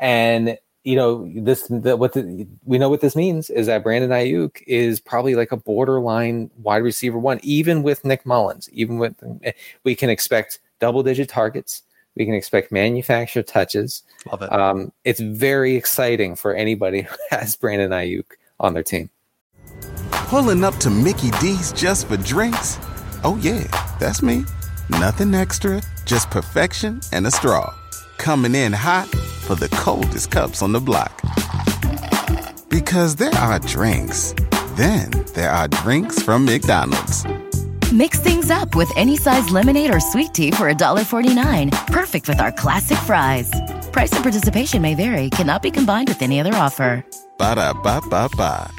and you know this the, what the, we know what this means is that Brandon Aiyuk is probably like a borderline wide receiver one, even with Nick Mullens, Even with we can expect double digit targets. We can expect manufactured touches. Love it. Um, it's very exciting for anybody who has Brandon Aiyuk on their team. Pulling up to Mickey D's just for drinks. Oh yeah, that's me. Nothing extra, just perfection and a straw coming in hot for the coldest cups on the block. Because there are drinks, then there are drinks from McDonald's. Mix things up with any size lemonade or sweet tea for $1.49. Perfect with our classic fries. Price and participation may vary, cannot be combined with any other offer. Ba da ba ba ba.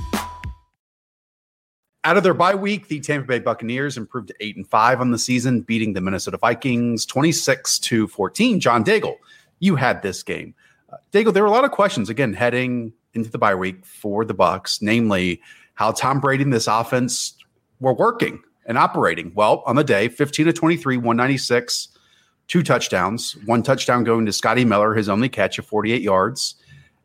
Out of their bye week, the Tampa Bay Buccaneers improved to eight and five on the season, beating the Minnesota Vikings 26 to 14. John Daigle, you had this game. Uh, Daigle, there were a lot of questions again heading into the bye week for the Bucs, namely how Tom Brady and this offense were working and operating. Well, on the day, 15 to 23, 196, two touchdowns, one touchdown going to Scotty Miller, his only catch of 48 yards,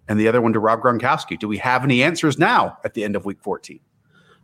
and the other one to Rob Gronkowski. Do we have any answers now at the end of week 14?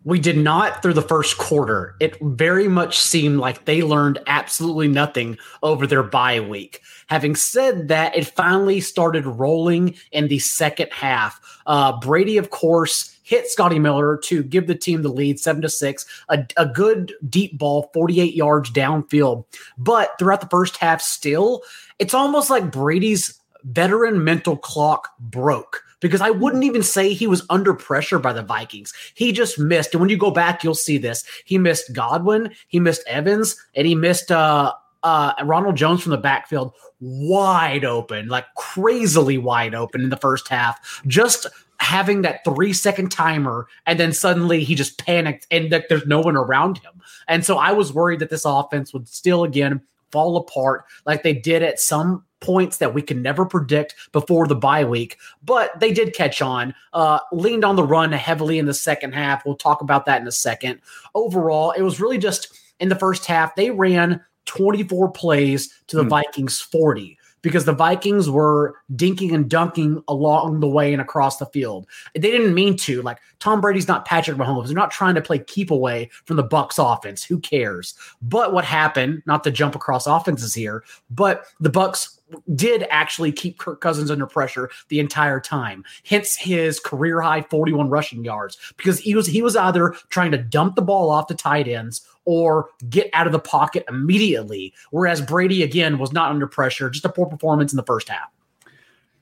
We did not through the first quarter. It very much seemed like they learned absolutely nothing over their bye week. Having said that, it finally started rolling in the second half. Uh, Brady, of course, hit Scotty Miller to give the team the lead, seven to six. A, a good deep ball, 48 yards downfield. But throughout the first half, still, it's almost like Brady's veteran mental clock broke because I wouldn't even say he was under pressure by the Vikings. He just missed. And when you go back, you'll see this. He missed Godwin, he missed Evans, and he missed uh, uh, Ronald Jones from the backfield wide open, like crazily wide open in the first half. Just having that three second timer, and then suddenly he just panicked, and that there's no one around him. And so I was worried that this offense would still again fall apart like they did at some points that we can never predict before the bye week. But they did catch on, uh, leaned on the run heavily in the second half. We'll talk about that in a second. Overall, it was really just in the first half, they ran 24 plays to the hmm. Vikings 40 because the Vikings were dinking and dunking along the way and across the field. They didn't mean to. Like Tom Brady's not Patrick Mahomes. They're not trying to play keep away from the Bucs offense. Who cares? But what happened, not to jump across offenses here, but the Bucs did actually keep Kirk Cousins under pressure the entire time. Hence his career high 41 rushing yards because he was he was either trying to dump the ball off the tight ends or get out of the pocket immediately. Whereas Brady again was not under pressure, just a poor performance in the first half.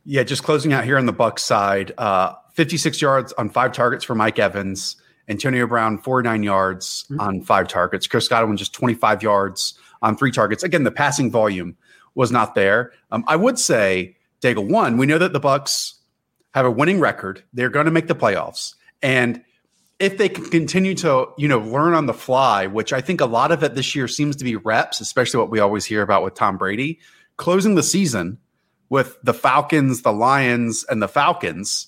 Yeah, just closing out here on the Buck side, uh, 56 yards on five targets for Mike Evans. Antonio Brown, 49 yards mm-hmm. on five targets. Chris Godwin, just 25 yards on three targets. Again, the passing volume was not there. Um, I would say, Daigle, one, we know that the Bucs have a winning record. They're going to make the playoffs. And if they can continue to, you know, learn on the fly, which I think a lot of it this year seems to be reps, especially what we always hear about with Tom Brady, closing the season with the Falcons, the Lions, and the Falcons,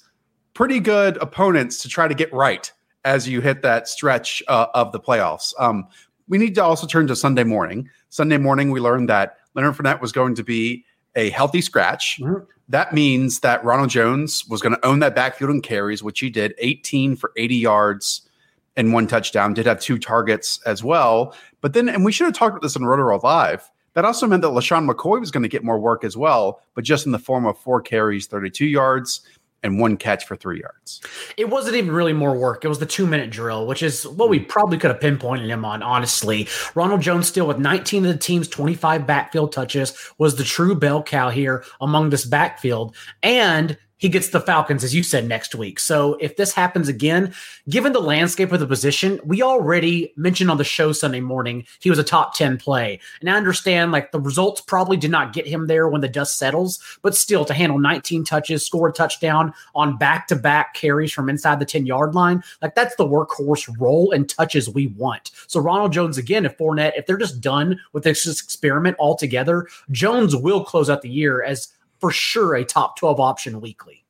pretty good opponents to try to get right as you hit that stretch uh, of the playoffs. Um, we need to also turn to Sunday morning. Sunday morning, we learned that Leonard Fournette was going to be a healthy scratch. Mm-hmm. That means that Ronald Jones was going to own that backfield and carries, which he did 18 for 80 yards and one touchdown, did have two targets as well. But then, and we should have talked about this in Roto Live, that also meant that LeSean McCoy was going to get more work as well, but just in the form of four carries, 32 yards. And one catch for three yards. It wasn't even really more work. It was the two minute drill, which is what we hmm. probably could have pinpointed him on, honestly. Ronald Jones, still with 19 of the team's 25 backfield touches, was the true bell cow here among this backfield. And he gets the Falcons, as you said, next week. So if this happens again, given the landscape of the position, we already mentioned on the show Sunday morning he was a top 10 play. And I understand like the results probably did not get him there when the dust settles, but still to handle 19 touches, score a touchdown on back to back carries from inside the 10 yard line, like that's the workhorse role and touches we want. So Ronald Jones, again, if Fournette, if they're just done with this experiment altogether, Jones will close out the year as for sure a top 12 option weekly.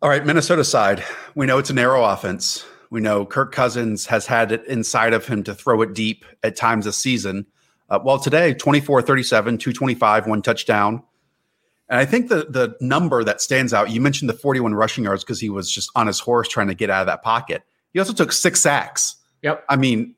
All right, Minnesota side, we know it's a narrow offense. We know Kirk Cousins has had it inside of him to throw it deep at times this season. Uh, well, today, 24 37, 225, one touchdown. And I think the, the number that stands out, you mentioned the 41 rushing yards because he was just on his horse trying to get out of that pocket. He also took six sacks. Yep. I mean,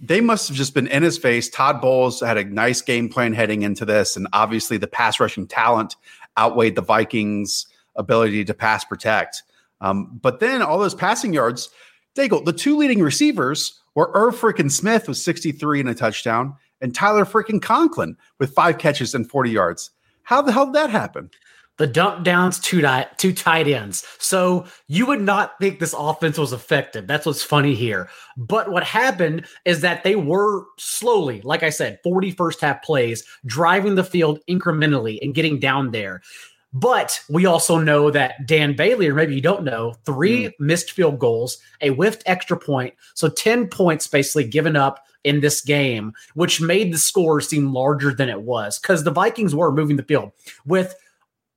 they must have just been in his face. Todd Bowles had a nice game plan heading into this. And obviously, the pass rushing talent outweighed the Vikings' ability to pass protect. Um, but then all those passing yards, Daigle, the two leading receivers were Irv freaking Smith with 63 and a touchdown, and Tyler freaking Conklin with five catches and 40 yards. How the hell did that happen? The dump downs two, two tight ends. So you would not think this offense was effective. That's what's funny here. But what happened is that they were slowly, like I said, 40 first half plays, driving the field incrementally and getting down there. But we also know that Dan Bailey, or maybe you don't know, three mm. missed field goals, a whiffed extra point. So 10 points basically given up in this game, which made the score seem larger than it was because the Vikings were moving the field with –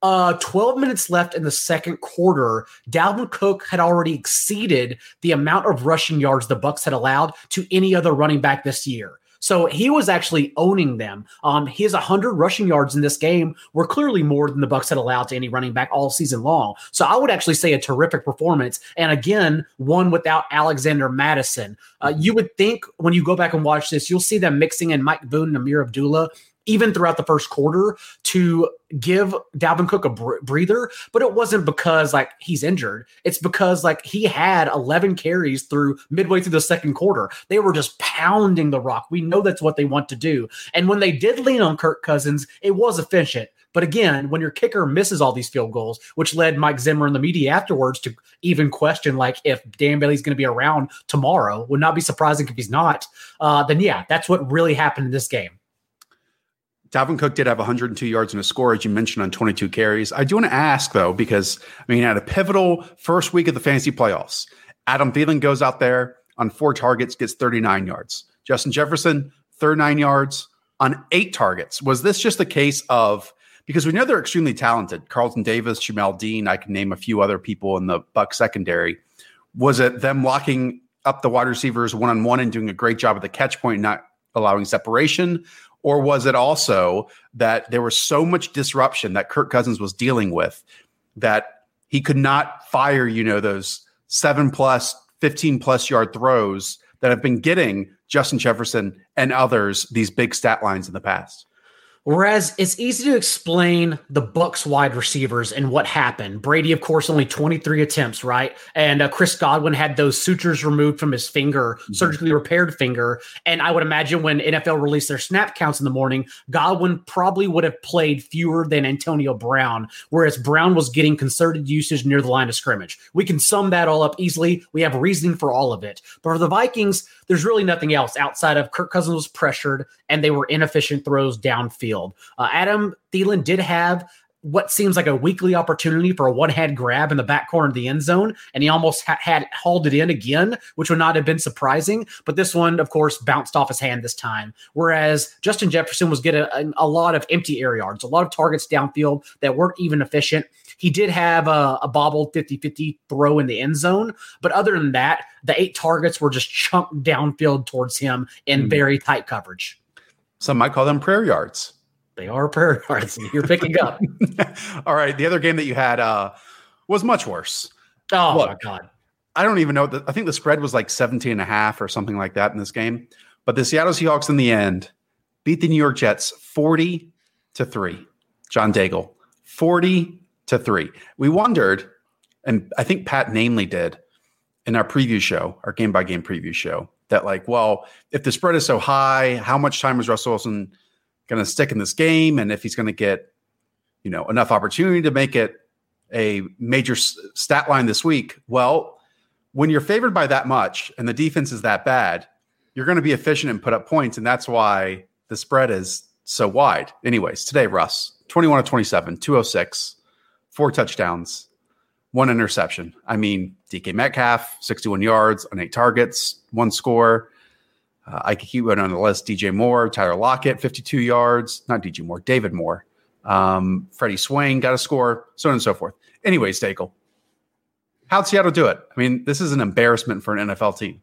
uh, 12 minutes left in the second quarter. Dalvin Cook had already exceeded the amount of rushing yards the Bucs had allowed to any other running back this year. So he was actually owning them. Um, his 100 rushing yards in this game were clearly more than the Bucs had allowed to any running back all season long. So I would actually say a terrific performance. And again, one without Alexander Mattison. Uh, you would think when you go back and watch this, you'll see them mixing in Mike Boone and Ameer Abdullah even throughout the first quarter to give Dalvin Cook a breather, but it wasn't because like he's injured. It's because like he had 11 carries through midway through the second quarter. They were just pounding the rock. We know that's what they want to do. And when they did lean on Kirk Cousins, it was efficient. But again, when your kicker misses all these field goals, which led Mike Zimmer and the media afterwards to even question like if Dan Bailey's going to be around tomorrow, would not be surprising if he's not. Uh, then yeah, that's what really happened in this game. Dalvin Cook did have 102 yards and a score, as you mentioned, on 22 carries. I do want to ask, though, because I mean, at a pivotal first week of the fantasy playoffs, Adam Thielen goes out there on four targets, gets 39 yards. Justin Jefferson, 39 yards on eight targets. Was this just a case of because we know they're extremely talented? Carlton Davis, Jamel Dean, I can name a few other people in the Buck secondary. Was it them locking up the wide receivers one on one and doing a great job at the catch point, not allowing separation? Or was it also that there was so much disruption that Kirk Cousins was dealing with that he could not fire, you know, those seven plus, 15 plus yard throws that have been getting Justin Jefferson and others these big stat lines in the past? Whereas it's easy to explain the Bucs wide receivers and what happened. Brady, of course, only 23 attempts, right? And uh, Chris Godwin had those sutures removed from his finger, mm-hmm. surgically repaired finger. And I would imagine when NFL released their snap counts in the morning, Godwin probably would have played fewer than Antonio Brown, whereas Brown was getting concerted usage near the line of scrimmage. We can sum that all up easily. We have reasoning for all of it. But for the Vikings, there's really nothing else outside of Kirk Cousins was pressured and they were inefficient throws downfield. Uh, Adam Thielen did have what seems like a weekly opportunity for a one hand grab in the back corner of the end zone, and he almost ha- had hauled it in again, which would not have been surprising. But this one, of course, bounced off his hand this time. Whereas Justin Jefferson was getting a, a lot of empty air yards, a lot of targets downfield that weren't even efficient. He did have a, a bobbled 50 50 throw in the end zone. But other than that, the eight targets were just chunked downfield towards him in mm. very tight coverage. Some might call them prayer yards. They are prayer yards. You're picking up. All right. The other game that you had uh, was much worse. Oh, Look, my God. I don't even know. The, I think the spread was like 17 and a half or something like that in this game. But the Seattle Seahawks in the end beat the New York Jets 40 to 3. John Daigle, 40 to three. We wondered and I think Pat Namely did in our preview show, our game by game preview show, that like, well, if the spread is so high, how much time is Russell Wilson going to stick in this game, and if he's going to get, you know, enough opportunity to make it a major stat line this week? Well, when you're favored by that much and the defense is that bad, you're going to be efficient and put up points, and that's why the spread is so wide. Anyways, today Russ 21 to 27, 206, four touchdowns, one interception. I mean, DK Metcalf, 61 yards on eight targets, one score. Uh, I could keep going on the list. DJ Moore, Tyler Lockett, 52 yards. Not DJ Moore, David Moore. Um, Freddie Swain got a score, so on and so forth. Anyways, Stakel, how'd Seattle do it? I mean, this is an embarrassment for an NFL team.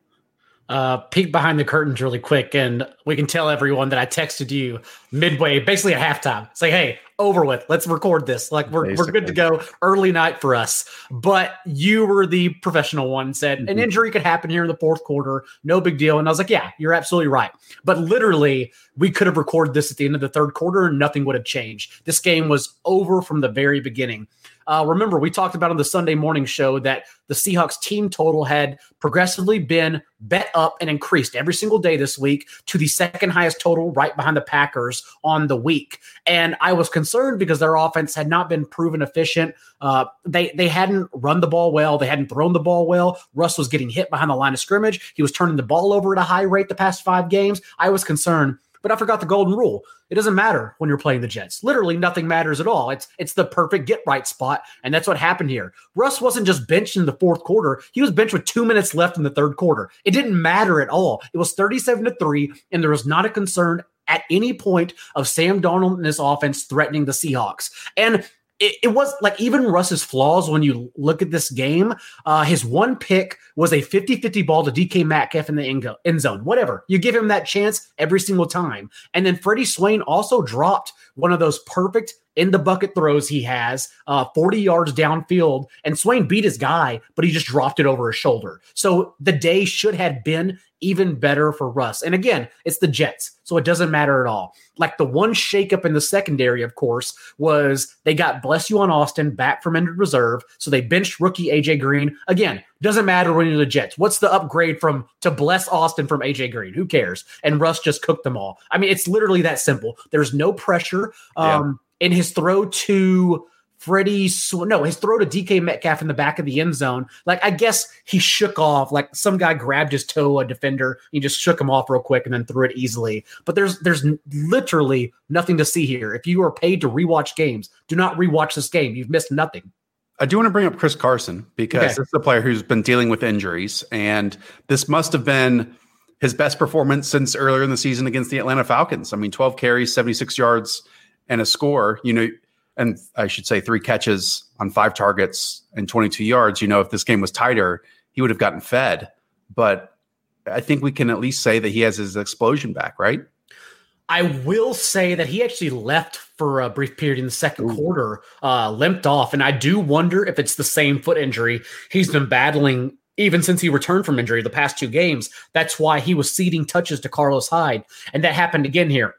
Uh, peek behind the curtains really quick, and we can tell everyone that I texted you midway, basically at halftime. It's like, hey, over with. Let's record this. Like we're we're good to go. Early night for us. But you were the professional one. Said an injury could happen here in the fourth quarter. No big deal. And I was like, yeah, you're absolutely right. But literally, we could have recorded this at the end of the third quarter, and nothing would have changed. This game was over from the very beginning. Uh, remember, we talked about on the Sunday morning show that the Seahawks team total had progressively been bet up and increased every single day this week to the second highest total, right behind the Packers on the week. And I was concerned because their offense had not been proven efficient. Uh, they they hadn't run the ball well. They hadn't thrown the ball well. Russ was getting hit behind the line of scrimmage. He was turning the ball over at a high rate the past five games. I was concerned. But I forgot the golden rule. It doesn't matter when you're playing the Jets. Literally nothing matters at all. It's it's the perfect get right spot, and that's what happened here. Russ wasn't just benched in the fourth quarter. He was benched with two minutes left in the third quarter. It didn't matter at all. It was 37 to 3, and there was not a concern at any point of Sam Darnold and his offense threatening the Seahawks. And it, it, was like even Russ's flaws when you look at this game. Uh, his one pick was a 50 50 ball to DK Metcalf in the end, end zone. Whatever. You give him that chance every single time. And then Freddie Swain also dropped one of those perfect in the bucket throws he has, uh, 40 yards downfield. And Swain beat his guy, but he just dropped it over his shoulder. So the day should have been even better for Russ. And again, it's the Jets, so it doesn't matter at all. Like the one shakeup in the secondary, of course, was they got Blessuan Austin back from injured reserve, so they benched rookie AJ Green. Again, doesn't matter when you're the Jets. What's the upgrade from to bless Austin from AJ Green? Who cares? And Russ just cooked them all. I mean, it's literally that simple. There's no pressure. Um, yeah. in his throw to Freddie, no, his throw to DK Metcalf in the back of the end zone. Like, I guess he shook off, like some guy grabbed his toe, a defender, he just shook him off real quick and then threw it easily. But there's there's literally nothing to see here. If you are paid to rewatch games, do not rewatch this game. You've missed nothing. I do want to bring up Chris Carson because okay. this is a player who's been dealing with injuries, and this must have been his best performance since earlier in the season against the Atlanta Falcons. I mean, 12 carries, 76 yards, and a score. You know, and I should say three catches on five targets and 22 yards. You know, if this game was tighter, he would have gotten fed. But I think we can at least say that he has his explosion back, right? I will say that he actually left for a brief period in the second Ooh. quarter, uh, limped off. And I do wonder if it's the same foot injury he's been battling even since he returned from injury the past two games. That's why he was ceding touches to Carlos Hyde. And that happened again here.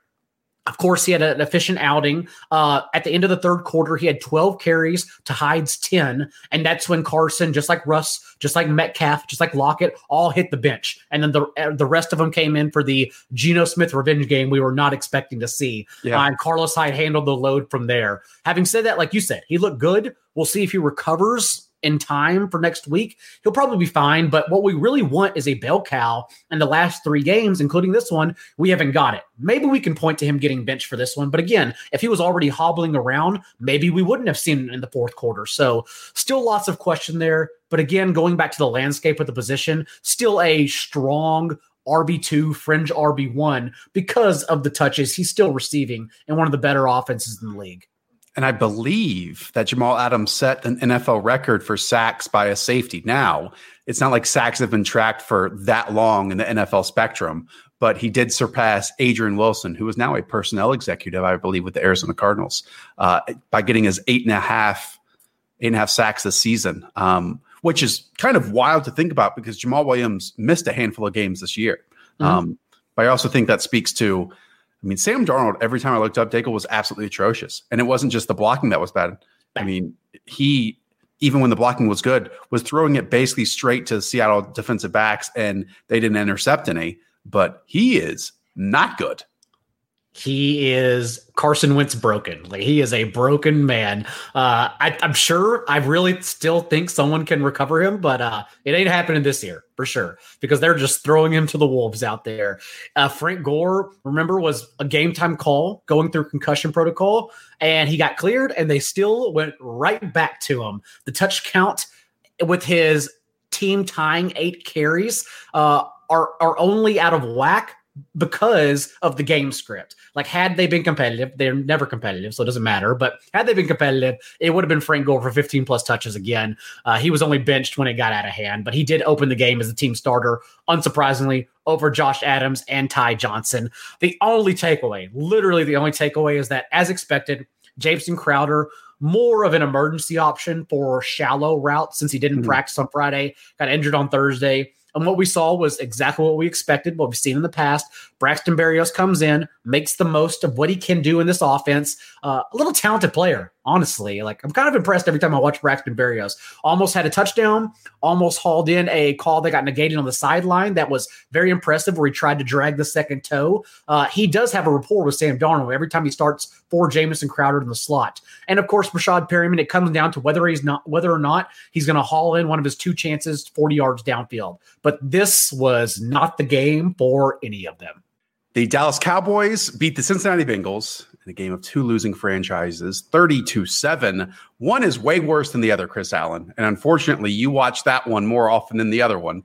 Of course, he had an efficient outing. Uh, at the end of the third quarter, he had 12 carries to Hyde's 10. And that's when Carson, just like Russ, just like Metcalf, just like Lockett, all hit the bench. And then the, uh, the rest of them came in for the Geno Smith revenge game we were not expecting to see. Yeah. Uh, and Carlos Hyde handled the load from there. Having said that, like you said, he looked good. We'll see if he recovers in time for next week, he'll probably be fine. But what we really want is a bell cow. And the last three games, including this one, we haven't got it. Maybe we can point to him getting benched for this one. But again, if he was already hobbling around, maybe we wouldn't have seen it in the fourth quarter. So still lots of question there. But again, going back to the landscape of the position, still a strong RB2, fringe RB1 because of the touches he's still receiving and one of the better offenses in the league. And I believe that Jamal Adams set an NFL record for sacks by a safety. Now, it's not like sacks have been tracked for that long in the NFL spectrum, but he did surpass Adrian Wilson, who is now a personnel executive, I believe, with the Arizona Cardinals, uh, by getting his eight and a half, eight and a half sacks this season, um, which is kind of wild to think about because Jamal Williams missed a handful of games this year. Mm-hmm. Um, but I also think that speaks to I mean, Sam Darnold, every time I looked up, Daigle was absolutely atrocious. And it wasn't just the blocking that was bad. I mean, he even when the blocking was good, was throwing it basically straight to Seattle defensive backs, and they didn't intercept any. But he is not good. He is Carson Wentz broken. Like he is a broken man. Uh, I, am sure. I really still think someone can recover him, but uh, it ain't happening this year for sure because they're just throwing him to the wolves out there. Uh, Frank Gore, remember, was a game time call going through concussion protocol, and he got cleared, and they still went right back to him. The touch count with his team tying eight carries uh, are are only out of whack because of the game script. Like, had they been competitive, they're never competitive, so it doesn't matter. But had they been competitive, it would have been Frank Gore for 15 plus touches again. Uh, he was only benched when it got out of hand, but he did open the game as the team starter, unsurprisingly, over Josh Adams and Ty Johnson. The only takeaway, literally the only takeaway, is that as expected, Jamison Crowder more of an emergency option for shallow routes since he didn't mm-hmm. practice on Friday, got injured on Thursday. And what we saw was exactly what we expected, what we've seen in the past. Braxton Berrios comes in, makes the most of what he can do in this offense. Uh, a little talented player, honestly. Like I'm kind of impressed every time I watch Braxton Berrios. Almost had a touchdown, almost hauled in a call that got negated on the sideline. That was very impressive, where he tried to drag the second toe. Uh, he does have a rapport with Sam Darnold every time he starts for Jamison Crowder in the slot. And of course, Rashad Perriman, It comes down to whether he's not whether or not he's going to haul in one of his two chances 40 yards downfield. But this was not the game for any of them. The Dallas Cowboys beat the Cincinnati Bengals in a game of two losing franchises, 32 7. One is way worse than the other, Chris Allen. And unfortunately, you watch that one more often than the other one.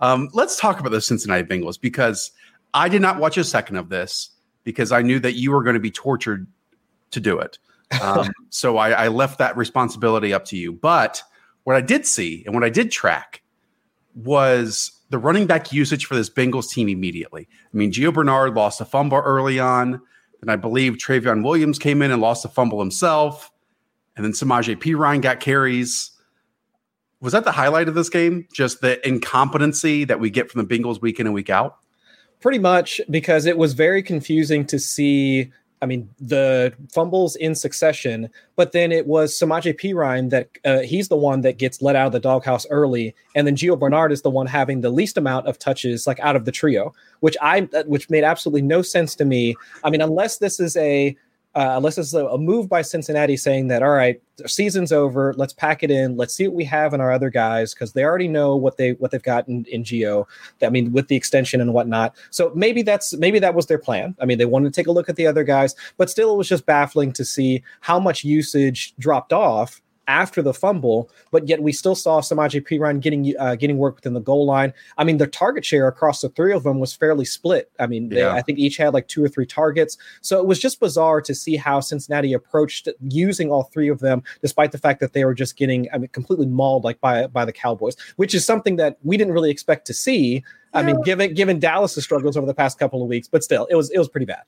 Um, let's talk about the Cincinnati Bengals because I did not watch a second of this because I knew that you were going to be tortured to do it. Um, so I, I left that responsibility up to you. But what I did see and what I did track was the running back usage for this Bengals team immediately. I mean, Gio Bernard lost a fumble early on. and I believe Trayveon Williams came in and lost a fumble himself. And then Samaje Perine got carries. Was that the highlight of this game? Just the incompetency that we get from the Bengals week in and week out? Pretty much because it was very confusing to see I mean, the fumbles in succession, but then it was Samaje Perine that uh, he's the one that gets let out of the doghouse early, and then Gio Bernard is the one having the least amount of touches, like out of the trio, which I uh, which made absolutely no sense to me. I mean, unless this is a uh, unless it's a, a, move by Cincinnati saying that, all right, season's over, let's pack it in, let's see what we have in our other guys because they already know what they what they've got in, in Gio. I mean, with the extension and whatnot. So maybe that's maybe that was their plan. I mean, they wanted to take a look at the other guys, but still, it was just baffling to see how much usage dropped off after the fumble, but yet we still saw Samaje Perine getting uh, getting work within the goal line. I mean, the target share across the three of them was fairly split. I mean, they, yeah. I think each had like two or three targets. So it was just bizarre to see how Cincinnati approached using all three of them, despite the fact that they were just getting I mean, completely mauled like by by the Cowboys, which is something that we didn't really expect to see. I mean, given given Dallas's struggles over the past couple of weeks, but still, it was it was pretty bad.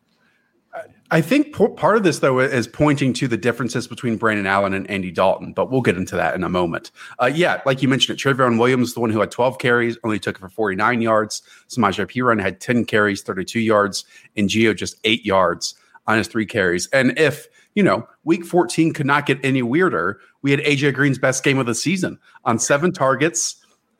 I think part of this, though, is pointing to the differences between Brandon Allen and Andy Dalton, but we'll get into that in a moment. Uh, yeah, like you mentioned it, Trayveon Williams, the one who had 12 carries, only took it for 49 yards. Samaje Perine had 10 carries, 32 yards, and Gio just eight yards on his three carries. And if, you know, week 14 could not get any weirder, we had AJ Green's best game of the season on seven targets,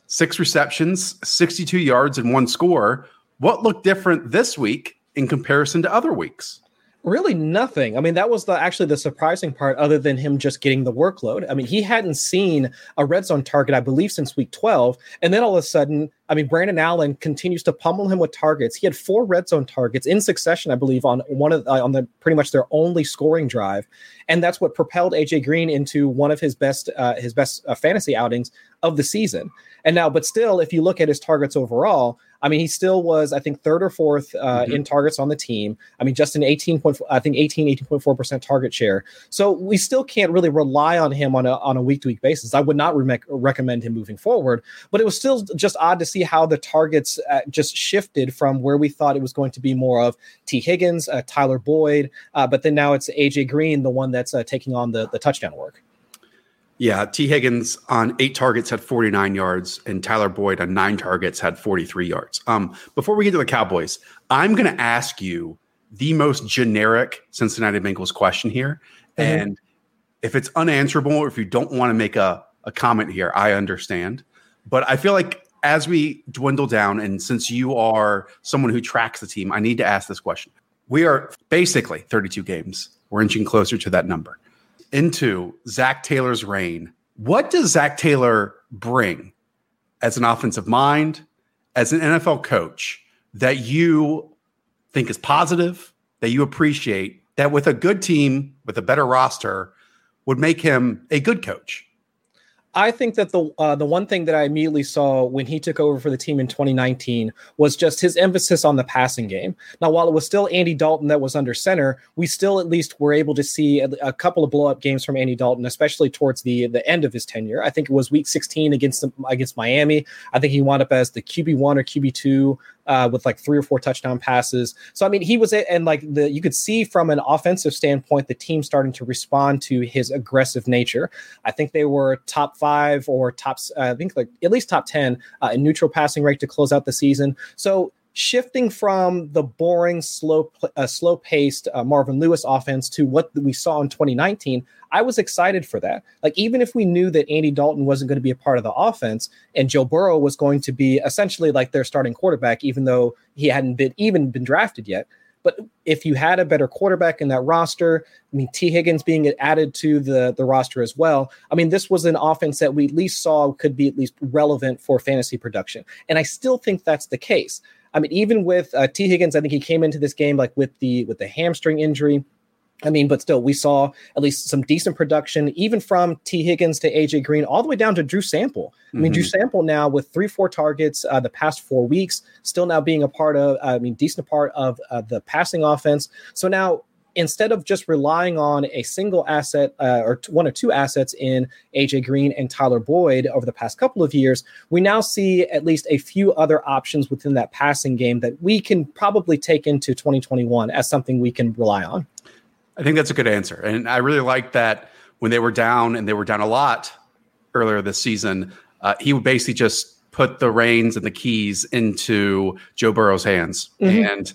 six receptions, 62 yards, and one score. What looked different this week in comparison to other weeks? really nothing. I mean, that was the actually the surprising part, other than him just getting the workload. I mean, he hadn't seen a red zone target, I believe, since week 12. And then all of a sudden, I mean, Brandon Allen continues to pummel him with targets. He had four red zone targets in succession, I believe, on one of uh, on the pretty much their only scoring drive, and that's what propelled AJ Green into one of his best uh, his best uh, fantasy outings of the season. And now, but still, if you look at his targets overall, I mean, he still was, I think, third or fourth uh, mm-hmm. in targets on the team. I mean, just an 18 point, I think 18, 18.4% target share. So we still can't really rely on him on a, on a week to week basis. I would not re- recommend him moving forward, but it was still just odd to see how the targets uh, just shifted from where we thought it was going to be more of Tee Higgins, uh, Tyler Boyd, uh, but then now it's AJ Green, the one that's uh, taking on the, the touchdown work. Yeah, Tee Higgins on eight targets had 49 yards, and Tyler Boyd on nine targets had 43 yards. Um, before we get to the Cowboys, I'm going to ask you the most generic Cincinnati Bengals question here. Mm-hmm. And if it's unanswerable, or if you don't want to make a a comment here. I understand, but I feel like as we dwindle down, and since you are someone who tracks the team, I need to ask this question. We are basically 32 games. We're inching closer to that number. Into Zac Taylor's reign. What does Zac Taylor bring as an offensive mind, as an NFL coach that you think is positive, that you appreciate, that with a good team, with a better roster, would make him a good coach? I think that the uh, the one thing that I immediately saw when he took over for the team in 2019 was just his emphasis on the passing game. Now, while it was still Andy Dalton that was under center, we still at least were able to see a, a couple of blow up games from Andy Dalton, especially towards the the end of his tenure. I think it was Week 16 against against Miami. I think he wound up as the QB one or QB two uh, with like three or four touchdown passes. So I mean, he was it and like the you could see from an offensive standpoint the team starting to respond to his aggressive nature. I think they were top five or tops, uh, I think like at least top ten uh, in neutral passing rate to close out the season. So shifting from the boring, slow, uh, slow-paced uh, Marvin Lewis offense to what we saw in 2019, I was excited for that. Like even if we knew that Andy Dalton wasn't going to be a part of the offense and Joe Burrow was going to be essentially like their starting quarterback, even though he hadn't been even been drafted yet. But if you had a better quarterback in that roster, I mean, Tee Higgins being added to the, the roster as well, I mean, this was an offense that we at least saw could be at least relevant for fantasy production. And I still think that's the case. I mean, even with uh, Tee Higgins, I think he came into this game like with the with the hamstring injury. I mean, but still, we saw at least some decent production, even from Tee Higgins to AJ Green, all the way down to Drew Sample. I mean, mm-hmm. Drew Sample now with three, four targets uh, the past four weeks, still now being a part of, I mean, decent part of uh, the passing offense. So now instead of just relying on a single asset uh, or t- one or two assets in AJ Green and Tyler Boyd over the past couple of years, we now see at least a few other options within that passing game that we can probably take into 2021 as something we can rely on. I think that's a good answer. And I really like that when they were down and they were down a lot earlier this season, uh, he would basically just put the reins and the keys into Joe Burrow's hands. Mm-hmm. And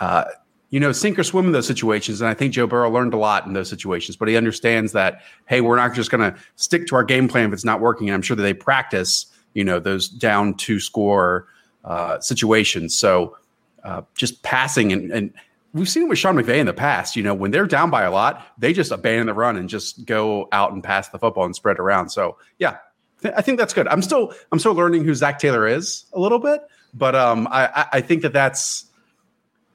uh, you know, sink or swim in those situations. And I think Joe Burrow learned a lot in those situations, but he understands that, hey, we're not just going to stick to our game plan if it's not working. And I'm sure that they practice, you know, those down two score uh, situations. So uh, just passing and, and we've seen it with Sean McVay in the past. You know, when they're down by a lot, they just abandon the run and just go out and pass the football and spread around. So yeah, I think that's good. I'm still I'm still learning who Zac Taylor is a little bit, but um, I I think that that's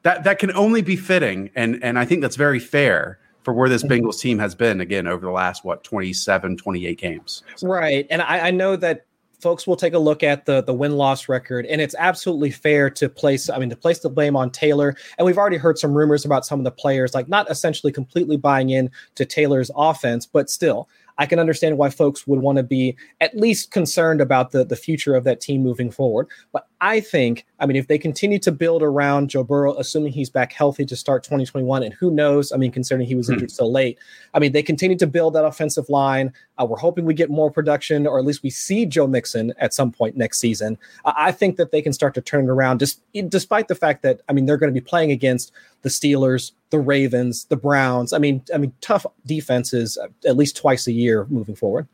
that that can only be fitting and and I think that's very fair for where this mm-hmm. Bengals team has been again over the last what 27 28 games. Right. And I, I know that folks will take a look at the the win loss record and it's absolutely fair to place i mean to place the blame on taylor and we've already heard some rumors about some of the players like not essentially completely buying in to taylor's offense but still I can understand why folks would want to be at least concerned about the, the future of that team moving forward. But I think, I mean, if they continue to build around Joe Burrow, assuming he's back healthy to start 2021, and who knows, I mean, considering he was hmm. injured so late, I mean, they continue to build that offensive line. Uh, we're hoping we get more production, or at least we see Joe Mixon at some point next season. Uh, I think that they can start to turn it around, just despite the fact that, I mean, they're going to be playing against the Steelers, the Ravens, the Browns. I mean, I mean, tough defenses uh, at least twice a year moving forward.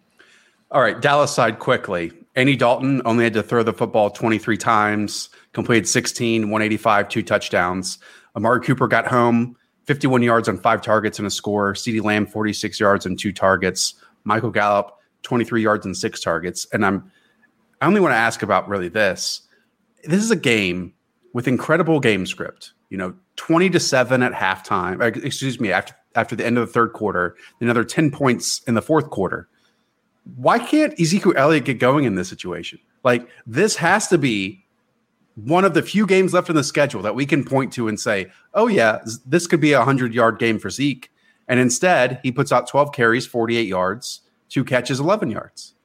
All right, Dallas side quickly. Andy Dalton only had to throw the football 23 times, completed 16, 185, two touchdowns. Amari Cooper got home, 51 yards on five targets and a score. CeeDee Lamb, 46 yards and two targets. Michael Gallup, 23 yards and six targets. And I'm I only want to ask about really this. This is a game with incredible game script. You know, 20 to 7 at halftime, uh, excuse me, after after the end of the third quarter, another 10 points in the fourth quarter. Why can't Ezekiel Elliott get going in this situation? Like this has to be one of the few games left in the schedule that we can point to and say, "Oh yeah, this could be a 100-yard game for Zeke." And instead, he puts out 12 carries, 48 yards, two catches, 11 yards.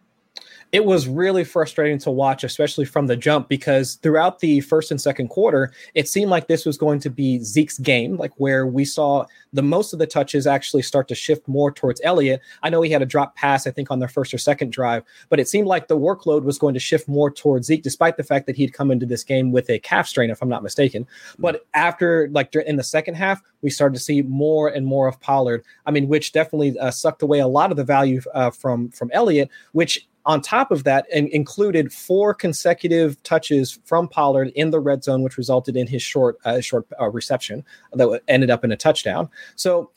It was really frustrating to watch, especially from the jump, because throughout the first and second quarter, it seemed like this was going to be Zeke's game, like where we saw the most of the touches actually start to shift more towards Elliott. I know he had a drop pass, I think, on their first or second drive, but it seemed like the workload was going to shift more towards Zeke, despite the fact that he'd come into this game with a calf strain, if I'm not mistaken. But after, like, in the second half, we started to see more and more of Pollard. I mean, which definitely uh, sucked away a lot of the value uh, from from Elliott, which on top of that, and included four consecutive touches from Pollard in the red zone, which resulted in his short uh, short uh, reception that ended up in a touchdown. So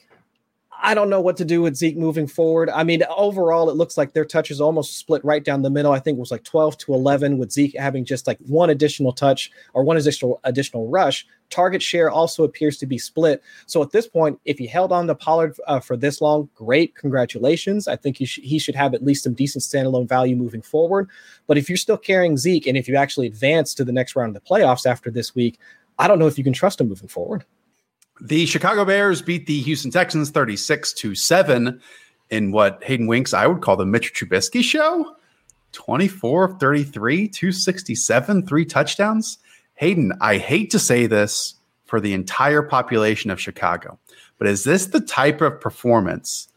I don't know what to do with Zeke moving forward. I mean, overall, it looks like their touches almost split right down the middle. I think it was like 12 to 11 with Zeke having just like one additional touch or one additional additional rush. Target share also appears to be split. So at this point, if he held on to Pollard uh, for this long, great, congratulations. I think he, sh- he should have at least some decent standalone value moving forward. But if you're still carrying Zeke and if you actually advance to the next round of the playoffs after this week, I don't know if you can trust him moving forward. The Chicago Bears beat the Houston Texans 36 to 7 in what Hayden Winks, I would call the Mitch Trubisky show. 24 of 33, 267, three touchdowns. Hayden, I hate to say this for the entire population of Chicago, but is this the type of performance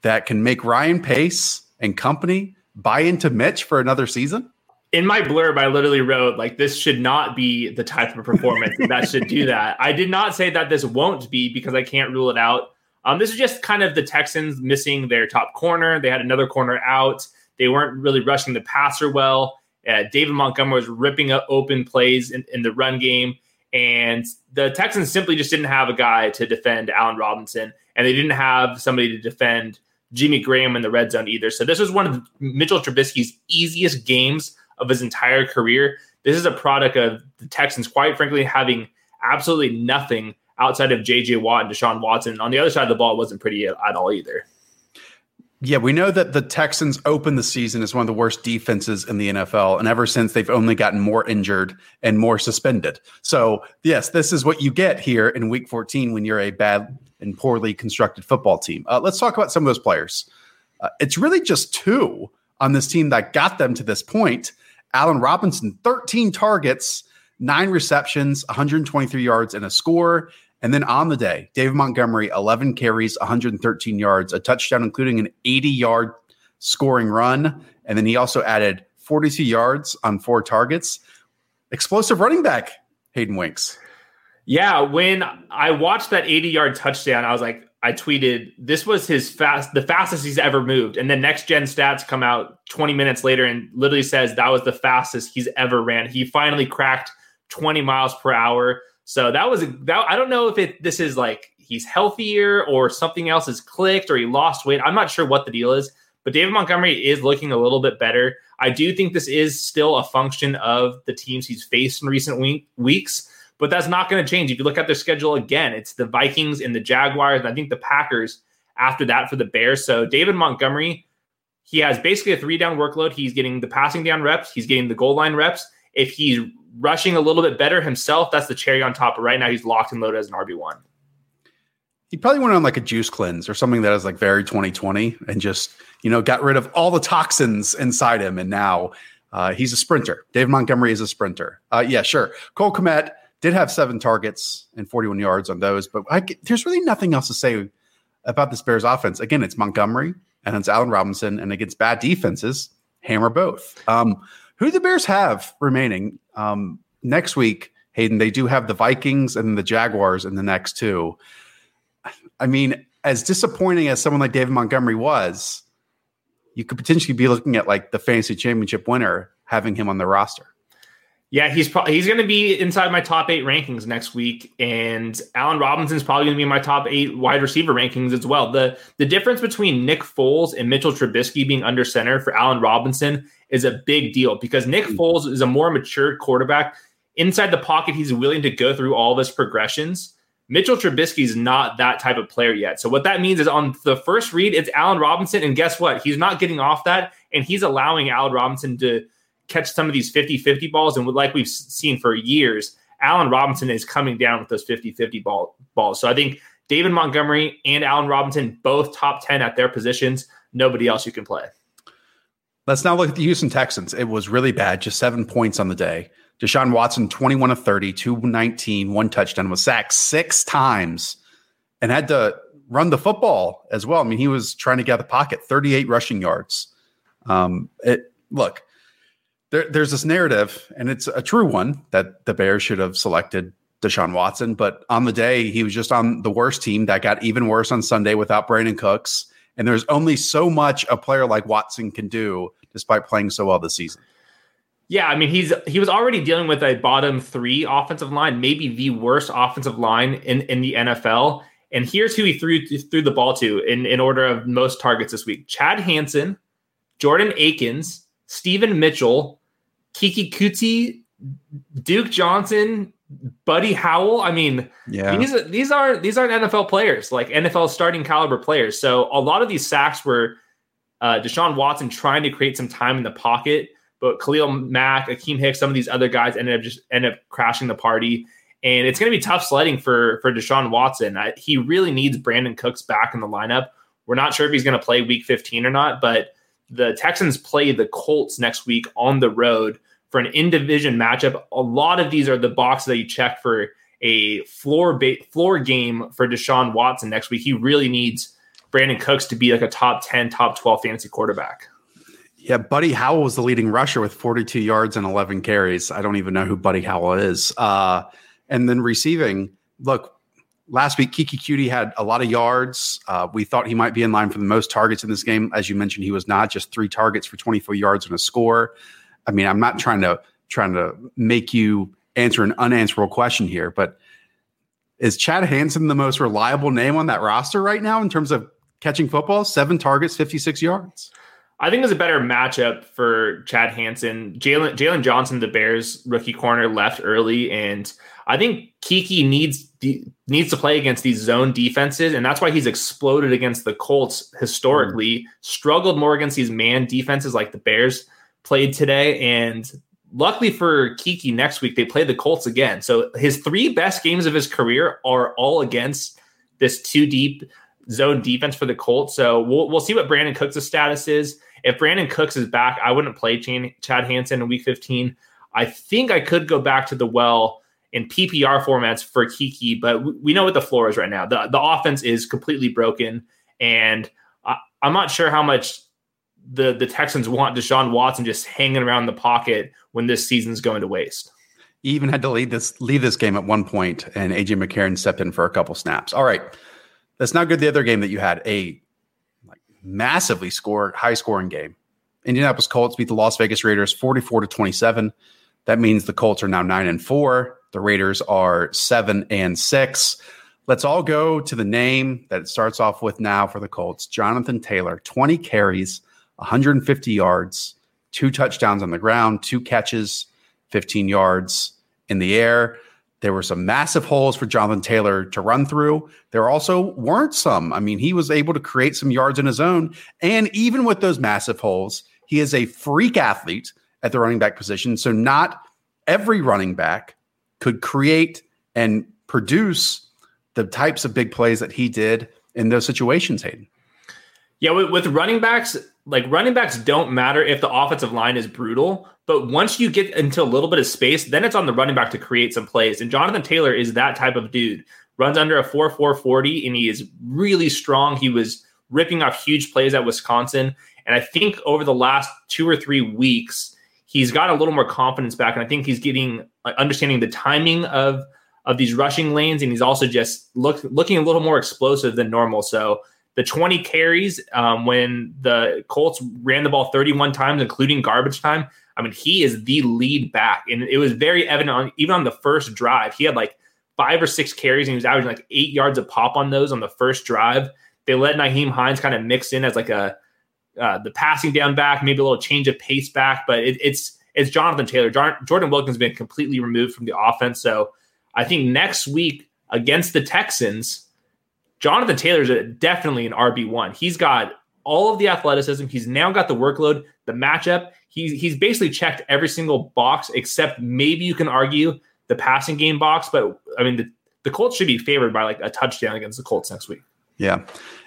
that can make Ryan Pace and company buy into Mitch for another season? In my blurb, I literally wrote like this should not be the type of performance that should do that. I did not say that this won't be because I can't rule it out. Um, this is just kind of the Texans missing their top corner. They had another corner out. They weren't really rushing the passer well. Uh, David Montgomery was ripping up open plays in, in the run game, and the Texans simply just didn't have a guy to defend Allen Robinson, and they didn't have somebody to defend Jimmy Graham in the red zone either. So this was one of Mitchell Trubisky's easiest games of his entire career. This is a product of the Texans, quite frankly, having absolutely nothing outside of J.J. Watt and Deshaun Watson. On the other side of the ball, it wasn't pretty at all either. Yeah, we know that the Texans opened the season as one of the worst defenses in the NFL. And ever since, they've only gotten more injured and more suspended. So, yes, this is what you get here in week 14 when you're a bad and poorly constructed football team. Uh, let's talk about some of those players. Uh, it's really just two on this team that got them to this point. Allen Robinson, 13 targets, nine receptions, 123 yards, and a score. And then on the day, David Montgomery, 11 carries, 113 yards, a touchdown, including an 80 yard scoring run. And then he also added 42 yards on four targets. Explosive running back, Hayden Winks. Yeah, when I watched that 80 yard touchdown, I was like, I tweeted this was his fast, the fastest he's ever moved. And then next gen stats come out 20 minutes later and literally says that was the fastest he's ever ran. He finally cracked 20 miles per hour. So that was that. I don't know if it this is like he's healthier or something else has clicked or he lost weight. I'm not sure what the deal is, but David Montgomery is looking a little bit better. I do think this is still a function of the teams he's faced in recent week, weeks. But that's not going to change. If you look at their schedule again, it's the Vikings and the Jaguars, and I think the Packers after that for the Bears. So David Montgomery, he has basically a three down workload. He's getting the passing down reps, he's getting the goal line reps. If he's rushing a little bit better himself, that's the cherry on top. But right now, he's locked and loaded as an RB1. He probably went on like a juice cleanse or something that is like very 2020 and just, you know, got rid of all the toxins inside him. And now uh, he's a sprinter. Dave Montgomery is a sprinter. Uh, yeah, sure. Cole Kmet did have seven targets and 41 yards on those, but I, there's really nothing else to say about this Bears offense. Again, it's Montgomery and it's Allen Robinson, and against bad defenses, hammer both. Um, who the Bears have remaining um, next week? Hayden, they do have the Vikings and the Jaguars in the next two. I mean, as disappointing as someone like David Montgomery was, you could potentially be looking at like the fantasy championship winner having him on the roster. Yeah, he's probably he's going to be inside my top eight rankings next week, and Allen Robinson's probably going to be in my top eight wide receiver rankings as well. the The difference between Nick Foles and Mitchell Trubisky being under center for Allen Robinson is a big deal because Nick hmm. Foles is a more mature quarterback. Inside the pocket, he's willing to go through all of his progressions. Mitchell Trubisky is not that type of player yet. So what that means is on the first read, it's Allen Robinson, and guess what? He's not getting off that, and he's allowing Allen Robinson to catch some of these 50 50 balls. And like we've seen for years, Allen Robinson is coming down with those 50 50 ball, balls. So I think David Montgomery and Allen Robinson, both top 10 at their positions. Nobody else you can play. Let's now look at the Houston Texans. It was really bad, just seven points on the day. Deshaun Watson, 21 of 30, 219, one touchdown, was sacked six times and had to run the football as well. I mean, he was trying to get out of the pocket, 38 rushing yards. Um, it look, there, there's this narrative, and it's a true one that the Bears should have selected Deshaun Watson, but on the day he was just on the worst team that got even worse on Sunday without Brandin Cooks. And there's only so much a player like Watson can do despite playing so well this season. Yeah, I mean he's he was already dealing with a bottom three offensive line, maybe the worst offensive line in, in the NFL. And here's who he threw threw the ball to in, in order of most targets this week: Chad Hansen, Jordan Akins, Steven Mitchell, Keke Coutee, Duke Johnson, Buddy Howell. I mean, yeah, these these are these aren't NFL players, like NFL starting caliber players. So a lot of these sacks were uh, Deshaun Watson trying to create some time in the pocket but Khalil Mack, Akiem Hicks, some of these other guys ended up just end up crashing the party. And it's going to be tough sledding for for Deshaun Watson. I, he really needs Brandin Cooks back in the lineup. We're not sure if he's going to play Week 15 or not, but the Texans play the Colts next week on the road for an in division matchup. A lot of these are the boxes that you check for a floor ba- floor game for Deshaun Watson next week. He really needs Brandin Cooks to be like a top 10, top 12 fantasy quarterback. Yeah, Buddy Howell was the leading rusher with 42 yards and 11 carries. I don't even know who Buddy Howell is. Uh, and then receiving, look, last week Keke Coutee had a lot of yards. Uh, we thought he might be in line for the most targets in this game. As you mentioned, he was not. Just three targets for 24 yards and a score. I mean, I'm not trying to trying to make you answer an unanswerable question here, but is Chad Hansen the most reliable name on that roster right now in terms of catching football? Seven targets, 56 yards. I think there's a better matchup for Chad Hansen. Jaylon Jaylon Johnson, the Bears rookie corner, left early, and I think Keke needs needs to play against these zone defenses, and that's why he's exploded against the Colts historically. Mm. Struggled more against these man defenses like the Bears played today, and luckily for Keke, next week they play the Colts again. So his three best games of his career are all against this two deep zone defense for the Colts. So we'll we'll see what Brandin Cooks' status is. If Brandin Cooks is back, I wouldn't play Chad Hansen in Week 15. I think I could go back to the well in PPR formats for Keke, but we know what the floor is right now. The the offense is completely broken, and I, I'm not sure how much the the Texans want Deshaun Watson just hanging around the pocket when this season's going to waste. He even had to lead this leave this game at one point, and AJ McCarron stepped in for a couple snaps. All right. That's not good. The other game that you had a like massively scored, high scoring game. Indianapolis Colts beat the Las Vegas Raiders 44 to 27. That means the Colts are now 9 and 4. The Raiders are 7 and 6. Let's all go to the name that it starts off with now for the Colts. Jonathan Taylor, 20 carries, 150 yards, two touchdowns on the ground, two catches, 15 yards in the air. There were some massive holes for Jonathan Taylor to run through. There also weren't some. I mean, he was able to create some yards in his own. And even with those massive holes, he is a freak athlete at the running back position. So, not every running back could create and produce the types of big plays that he did in those situations, Hayden. Yeah, with, with running backs, like running backs don't matter if the offensive line is brutal, but once you get into a little bit of space, then it's on the running back to create some plays. And Jonathan Taylor is that type of dude. Runs under a 4 4 40, and he is really strong. He was ripping off huge plays at Wisconsin. And I think over the last two or three weeks, he's got a little more confidence back. And I think he's getting like, understanding the timing of of these rushing lanes, and he's also just look, looking a little more explosive than normal. So the 20 carries um, when the Colts ran the ball 31 times, including garbage time. I mean, he is the lead back. And it was very evident on even on the first drive. He had like five or six carries and he was averaging like eight yards of pop on those on the first drive. They let Nyheim Hines kind of mix in as like a uh, the passing down back, maybe a little change of pace back, but it, it's it's Jonathan Taylor. Jordan Wilkins has been completely removed from the offense. So I think next week against the Texans, Jonathan Taylor's a, definitely an RB1. He's got all of the athleticism. He's now got the workload, the matchup. He's he's basically checked every single box except maybe you can argue the passing game box. But I mean, the, the Colts should be favored by like a touchdown against the Colts next week. Yeah.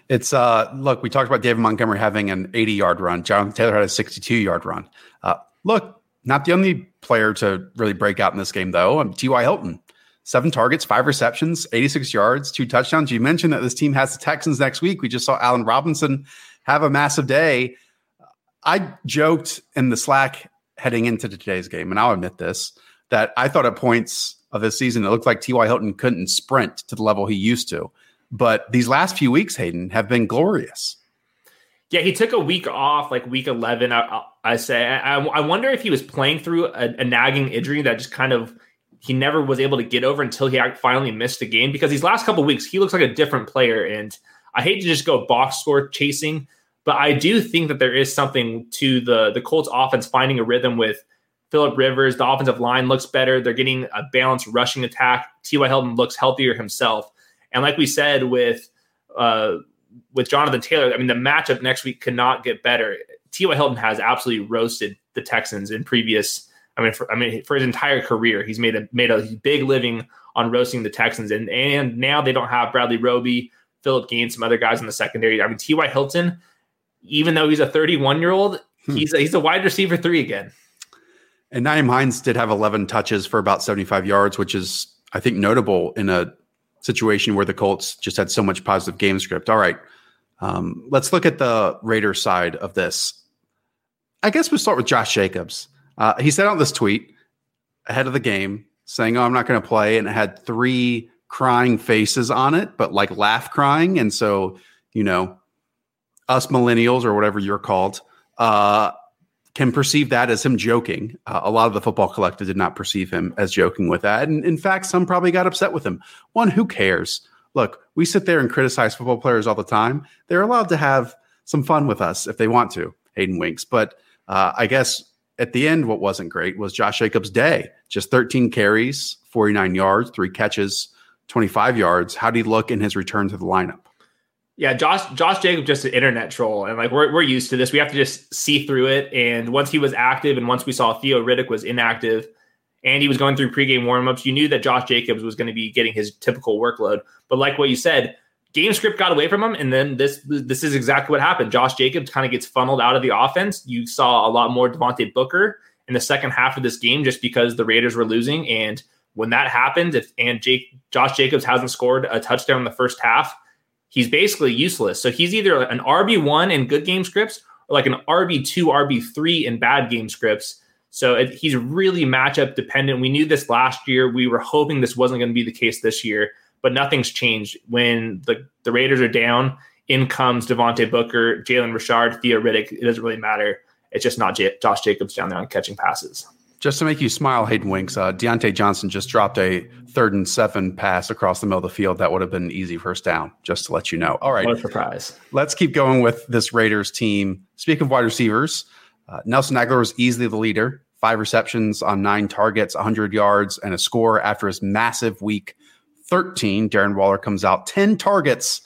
It's uh look, we talked about David Montgomery having an 80 yard run. Jonathan Taylor had a 62 yard run. Uh, look, not the only player to really break out in this game, though. T.Y. Hilton, seven targets, five receptions, 86 yards, two touchdowns. You mentioned that this team has the Texans next week. We just saw Allen Robinson have a massive day. I joked in the Slack heading into today's game, and I'll admit this, that I thought at points of this season it looked like T.Y. Hilton couldn't sprint to the level he used to. But these last few weeks, Hayden, have been glorious. Yeah, he took a week off, like week 11. I, I say, I, I, wonder if he was playing through a, a, nagging injury that just kind of he never was able to get over until he finally missed the game. Because these last couple weeks, he looks like a different player. And I hate to just go box score chasing, but I do think that there is something to the the Colts offense finding a rhythm with Philip Rivers. The offensive line looks better. They're getting a balanced rushing attack. T.Y. Hilton looks healthier himself. And like we said with uh, with Jonathan Taylor, I mean, the matchup next week cannot get better. T.Y. Hilton has absolutely roasted the Texans in previous. I mean, for, I mean, for his entire career, he's made a made a big living on roasting the Texans, and and now they don't have Bradley Roby, Philip Gaines, some other guys in the secondary. I mean, T.Y. Hilton, even though he's a 31 year old, hmm. he's a, he's a wide receiver three again. And Nyheim Hines did have 11 touches for about 75 yards, which is I think notable in a situation where the Colts just had so much positive game script. All right. Um, let's look at the Raiders side of this. I guess we'll start with Josh Jacobs. Uh, he sent out this tweet ahead of the game saying, Oh, I'm not going to play. And it had three crying faces on it, but like laugh crying. And so, you know, us millennials or whatever you're called, uh, can perceive that as him joking. Uh, a lot of the football collective did not perceive him as joking with that. And in fact, some probably got upset with him. One, who cares? Look, we sit there and criticize football players all the time. They're allowed to have some fun with us if they want to, Hayden Winks. But uh, I guess at the end, what wasn't great was Josh Jacobs' day. Just 13 carries, 49 yards, three catches, 25 yards. How did he look in his return to the lineup? Yeah, Josh Josh Jacob just an internet troll, and like we're we're used to this. We have to just see through it. And once he was active, and once we saw Theo Riddick was inactive, and he was going through pregame warmups, you knew that Josh Jacobs was going to be getting his typical workload. But like what you said, game script got away from him, and then this this is exactly what happened. Josh Jacobs kind of gets funneled out of the offense. You saw a lot more Devontae Booker in the second half of this game just because the Raiders were losing. And when that happened, if, and Jake Josh Jacobs hasn't scored a touchdown in the first half he's basically useless. So he's either an RB1 in good game scripts or like an RB2, RB3 in bad game scripts. So it, he's really matchup dependent. We knew this last year. We were hoping this wasn't going to be the case this year, but nothing's changed. When the, the Raiders are down, in comes Devontae Booker, Jalen Richard, Theo Riddick. It doesn't really matter. It's just not J- Josh Jacobs down there on catching passes. Just to make you smile, Hayden Winks, uh, Diontae Johnson just dropped a third and seven pass across the middle of the field. That would have been an easy first down, just to let you know. All right. What a surprise. Let's keep going with this Raiders team. Speaking of wide receivers, uh, Nelson Agholor was easily the leader. Five receptions on nine targets, 100 yards, and a score after his massive week 13. Darren Waller comes out 10 targets,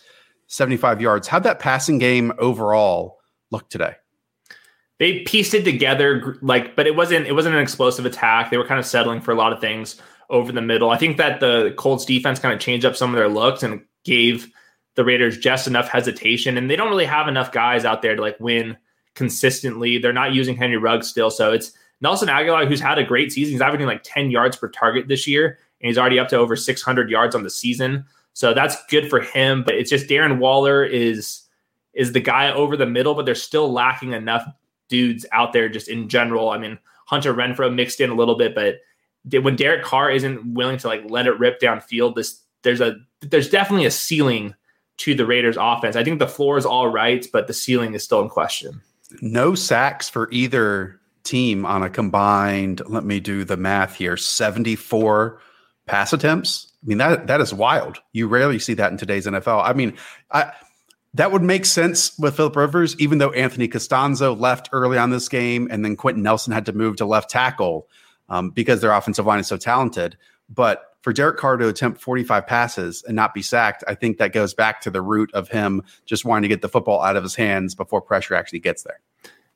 75 yards. How'd that passing game overall look today? they pieced it together like but it wasn't it wasn't an explosive attack they were kind of settling for a lot of things over the middle. I think that the colts defense kind of changed up some of their looks and gave the raiders just enough hesitation and they don't really have enough guys out there to like win consistently. They're not using henry ruggs still so it's nelson agholor who's had a great season. He's averaging like 10 yards per target this year and he's already up to over 600 yards on the season. So that's good for him but it's just darren waller is is the guy over the middle but they're still lacking enough dudes out there just in general. I mean, Hunter Renfrow mixed in a little bit, but when Derek Carr isn't willing to like let it rip downfield, this there's a there's definitely a ceiling to the Raiders offense. I think the floor is all right, but the ceiling is still in question. No sacks for either team on a combined, let me do the math here, 74 pass attempts. I mean, that that is wild. You rarely see that in today's NFL. I mean, I that would make sense with Philip Rivers, even though Anthony Castonzo left early on this game and then Quenton Nelson had to move to left tackle um, because their offensive line is so talented. But for Derek Carr to attempt 45 passes and not be sacked, I think that goes back to the root of him just wanting to get the football out of his hands before pressure actually gets there.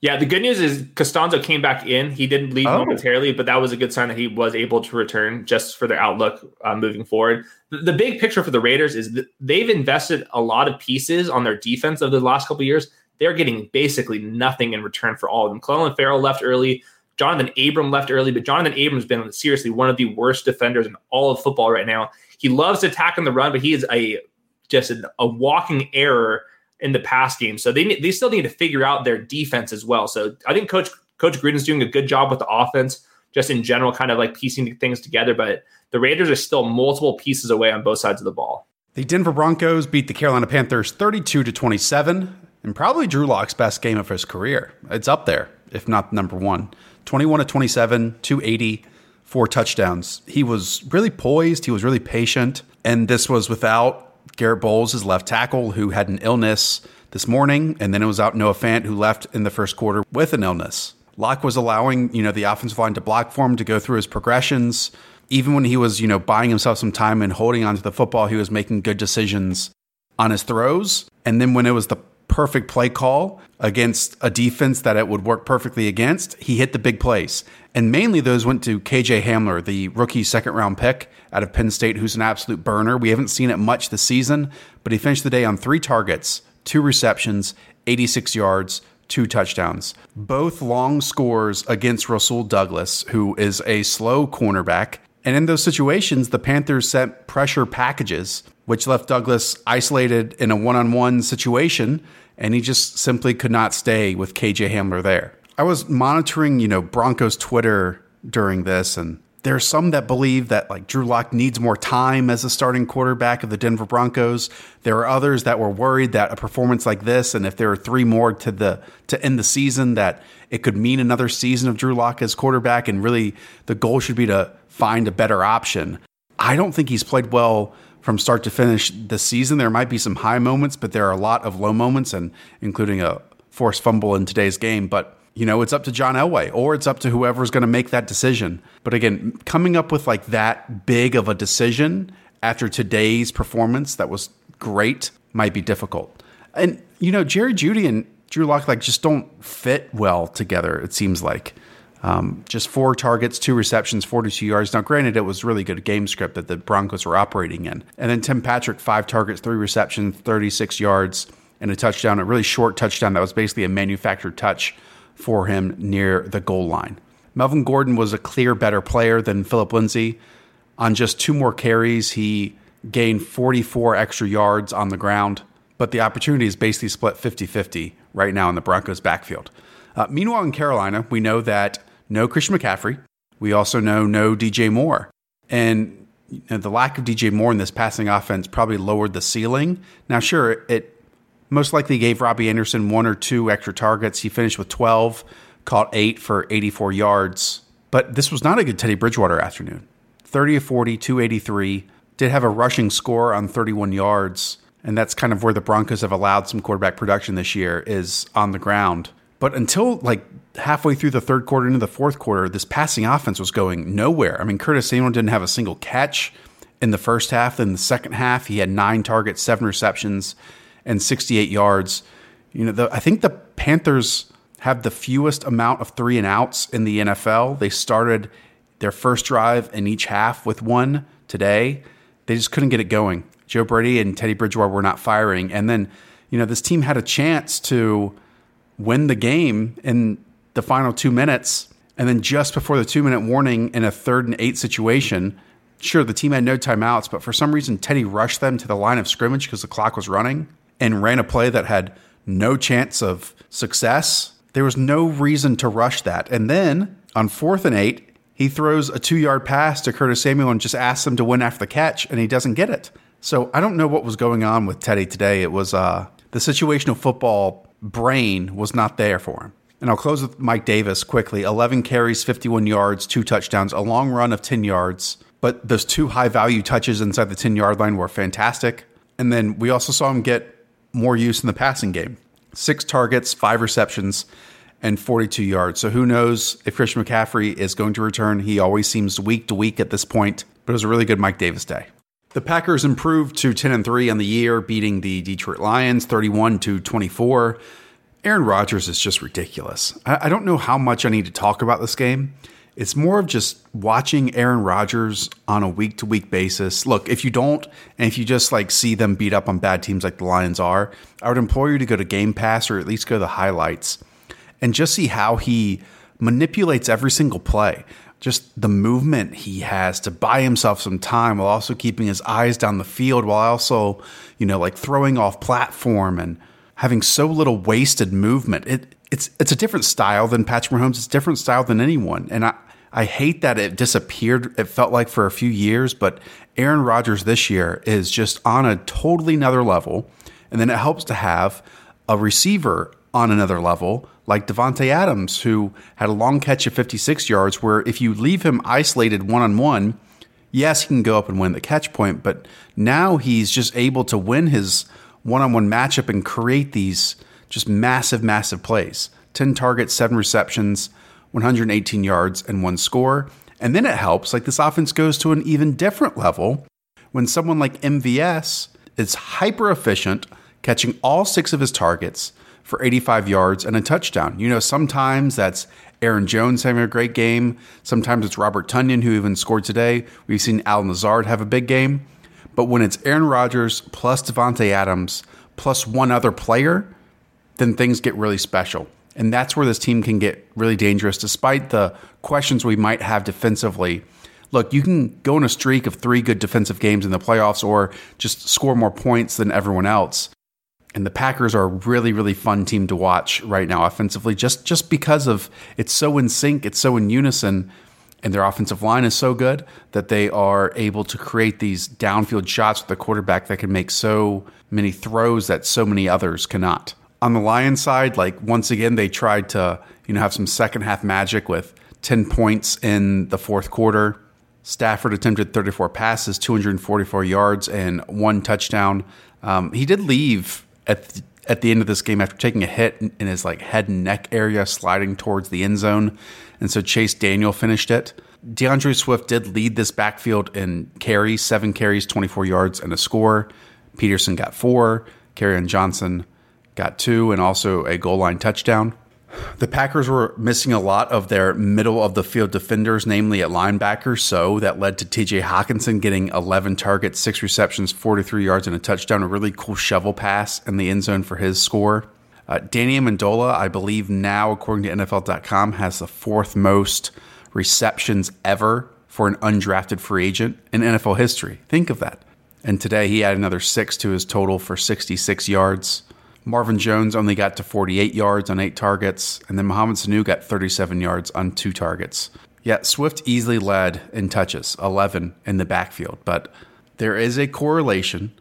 Yeah, the good news is Castonzo came back in. He didn't leave Oh. momentarily, but that was a good sign that he was able to return just for their outlook uh, moving forward. The, the big picture for the Raiders is that they've invested a lot of pieces on their defense over the last couple of years. They're getting basically nothing in return for all of them. Clelin Ferrell left early. Johnathan Abram left early, but Johnathan Abram's been seriously one of the worst defenders in all of football right now. He loves attacking the run, but he is a just a, a walking error in the pass game. So they they still need to figure out their defense as well. So I think Coach Coach Gruden's doing a good job with the offense, just in general, kind of like piecing things together. But the Raiders are still multiple pieces away on both sides of the ball. The Denver Broncos beat the Carolina Panthers 32 to 27, and probably Drew Lock's best game of his career. It's up there, if not number one. 21 to 27, 280, four touchdowns. He was really poised, he was really patient, and this was without Garett Bolles, his left tackle, who had an illness this morning, and then it was out Noah Fant, who left in the first quarter with an illness. Lock was allowing, you know, the offensive line to block for him to go through his progressions. Even when he was, you know, buying himself some time and holding onto the football, he was making good decisions on his throws. And then when it was the perfect play call against a defense that it would work perfectly against, he hit the big plays. And mainly those went to KJ Hamler, the rookie second round pick out of Penn State, who's an absolute burner. We haven't seen it much this season, but he finished the day on three targets, two receptions, 86 yards, two touchdowns. Both long scores against Rasul Douglas, who is a slow cornerback. And in those situations, the Panthers sent pressure packages, which left Douglas isolated in a one on one situation, and he just simply could not stay with KJ Hamler there. I was monitoring, you know, Broncos Twitter during this, and there are some that believe that like Drew Lock needs more time as a starting quarterback of the Denver Broncos. There are others that were worried that a performance like this, and if there are three more to the to end the season, that it could mean another season of Drew Lock as quarterback, and really the goal should be to find a better option. I don't think he's played well from start to finish this season. There might be some high moments, but there are a lot of low moments, and including a forced fumble in today's game. But you know, it's up to John Elway or it's up to whoever's going to make that decision. But again, coming up with like that big of a decision after today's performance that was great might be difficult. And you know, Jerry Jeudy and Drew Lock like just don't fit well together. It seems like. Um, just four targets, two receptions, 42 yards. Now, granted, it was really good game script that the Broncos were operating in. And then Tim Patrick, five targets, three receptions, 36 yards, and a touchdown, a really short touchdown that was basically a manufactured touch for him near the goal line. Melvin Gordon was a clear better player than Philip Lindsay. On just two more carries, he gained 44 extra yards on the ground, but the opportunity is basically split 50 50 right now in the Broncos' backfield. Uh, meanwhile, in Carolina, we know that no Christian McCaffrey. We also know no DJ Moore. And you know, the lack of DJ Moore in this passing offense probably lowered the ceiling. Now, sure, it most likely gave Robbie Anderson one or two extra targets. He finished with 12, caught eight for 84 yards. But this was not a good Teddy Bridgewater afternoon. 30 of 40, 283. Did have a rushing score on 31 yards. And that's kind of where the Broncos have allowed some quarterback production this year is on the ground. But until like halfway through the third quarter into the fourth quarter, this passing offense was going nowhere. I mean, Curtis Samuel didn't have a single catch in the first half. Then the second half, he had nine targets, seven receptions, and 68 yards. You know, the, I think the Panthers have the fewest amount of three and outs in the NFL. They started their first drive in each half with one today. They just couldn't get it going. Joe Brady and Teddy Bridgewater were not firing. And then, you know, this team had a chance to win the game in the final two minutes. And then just before the two minute warning in a third and eight situation, sure, the team had no timeouts, but for some reason, Teddy rushed them to the line of scrimmage because the clock was running and ran a play that had no chance of success. There was no reason to rush that. And then on fourth and eight, he throws a two yard pass to Curtis Samuel and just asks him to win after the catch, and he doesn't get it. So I don't know what was going on with Teddy today. It was uh, the situational football brain was not there for him. And I'll close with Mike Davis quickly 11 carries, 51 yards, two touchdowns, a long run of 10 yards. But those two high value touches inside the 10 yard line were fantastic. And then we also saw him get more use in the passing game six targets, five receptions, and 42 yards. So who knows if Christian McCaffrey is going to return? He always seems week to week at this point, but it was a really good Mike Davis day. The Packers improved to 10 and 3 on the year, beating the Detroit Lions 31 to 24. Aaron Rodgers is just ridiculous. I, don't know how much I need to talk about this game. It's more of just watching Aaron Rodgers on a week to week basis. Look, if you don't, and if you just like see them beat up on bad teams like the Lions are, I would implore you to go to Game Pass or at least go to the highlights and just see how he manipulates every single play. Just the movement he has to buy himself some time while also keeping his eyes down the field, while also, you know, like throwing off platform and having so little wasted movement. It it's it's a different style than Patrick Mahomes. It's a different style than anyone. And I I hate that it disappeared. It felt like for a few years, but Aaron Rodgers this year is just on a totally another level. And then it helps to have a receiver on another level like Davante Adams, who had a long catch of 56 yards, where if you leave him isolated one on one, yes, he can go up and win the catch point, but now he's just able to win his one on one matchup and create these just massive, massive plays 10 targets, seven receptions, 118 yards, and one score. And then it helps, like this offense goes to an even different level when someone like MVS is hyper efficient, catching all six of his targets for 85 yards and a touchdown. You know, sometimes that's Aaron Jones having a great game. Sometimes it's Robert Tonyan, who even scored today. We've seen Al Lazard have a big game. But when it's Aaron Rodgers plus Davante Adams plus one other player, then things get really special. And that's where this team can get really dangerous, despite the questions we might have defensively. Look, you can go on a streak of three good defensive games in the playoffs or just score more points than everyone else. And the Packers are a really, really fun team to watch right now offensively, just just because of it's so in sync, it's so in unison, and their offensive line is so good that they are able to create these downfield shots with the quarterback that can make so many throws that so many others cannot. On the Lions side, like once again, they tried to you know have some second half magic with 10 points in the fourth quarter. Stafford attempted 34 passes, 244 yards, and one touchdown. Um, he did leave at the, at the end of this game after taking a hit in his like head and neck area, sliding towards the end zone, and so Chase Daniel finished it. D'Andre Swift did lead this backfield in carries, seven carries, 24 yards, and a score. Peterson got four. Kerryon Johnson got two, and also a goal line touchdown. The Packers were missing a lot of their middle of the field defenders, namely at linebacker. So that led to TJ Hockenson getting 11 targets, six receptions, 43 yards, and a touchdown. A really cool shovel pass in the end zone for his score. Uh, Danny Amendola, I believe now, according to NFL.com, has the fourth most receptions ever for an undrafted free agent in NFL history. Think of that. And today he had another six to his total for 66 yards. Marvin Jones only got to 48 yards on eight targets, and then Mohamed Sanu got 37 yards on two targets. Yet Swift easily led in touches, 11 in the backfield, but there is a correlation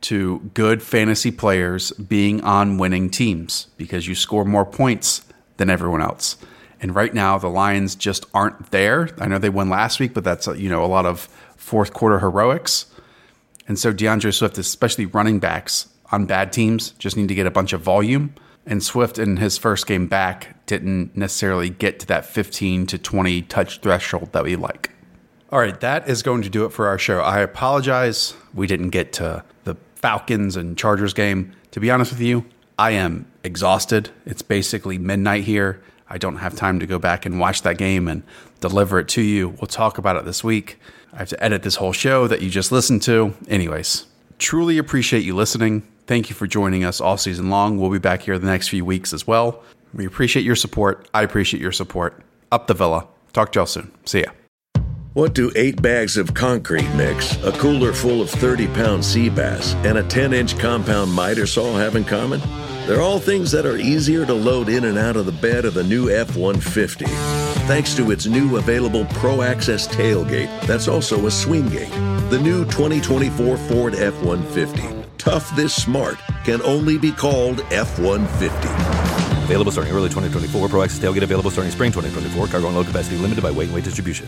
to good fantasy players being on winning teams because you score more points than everyone else. And right now the Lions just aren't there. I know they won last week, but that's you know a lot of fourth quarter heroics. And so D'Andre Swift, especially running backs, on bad teams just need to get a bunch of volume. And Swift in his first game back didn't necessarily get to that 15 to 20 touch threshold that we like. All right, that is going to do it for our show. I apologize. We didn't get to the Falcons and Chargers game. To be honest with you, I am exhausted. It's basically midnight here. I don't have time to go back and watch that game and deliver it to you. We'll talk about it this week. I have to edit this whole show that you just listened to. Anyways, truly appreciate you listening. Thank you for joining us all season long. We'll be back here the next few weeks as well. We appreciate your support. I appreciate your support. Up the villa. Talk to y'all soon. See ya. What do eight bags of concrete mix, a cooler full of 30 pound sea bass, and a 10 inch compound miter saw have in common? They're all things that are easier to load in and out of the bed of the new F 150. Thanks to its new available Pro Access tailgate, that's also a swing gate. The new 2024 Ford F 150 tough this smart can only be called F 150. Available starting early 2024. Pro Access tailgate available starting spring 2024. Cargo and load capacity limited by weight and weight distribution.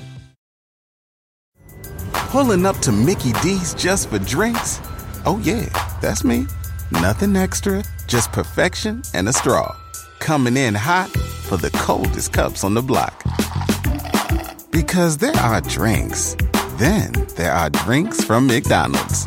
Pulling up to Mickey D's just for drinks? Oh, yeah, that's me. Nothing extra, just perfection and a straw. Coming in hot for the coldest cups on the block. Because there are drinks, then there are drinks from McDonald's.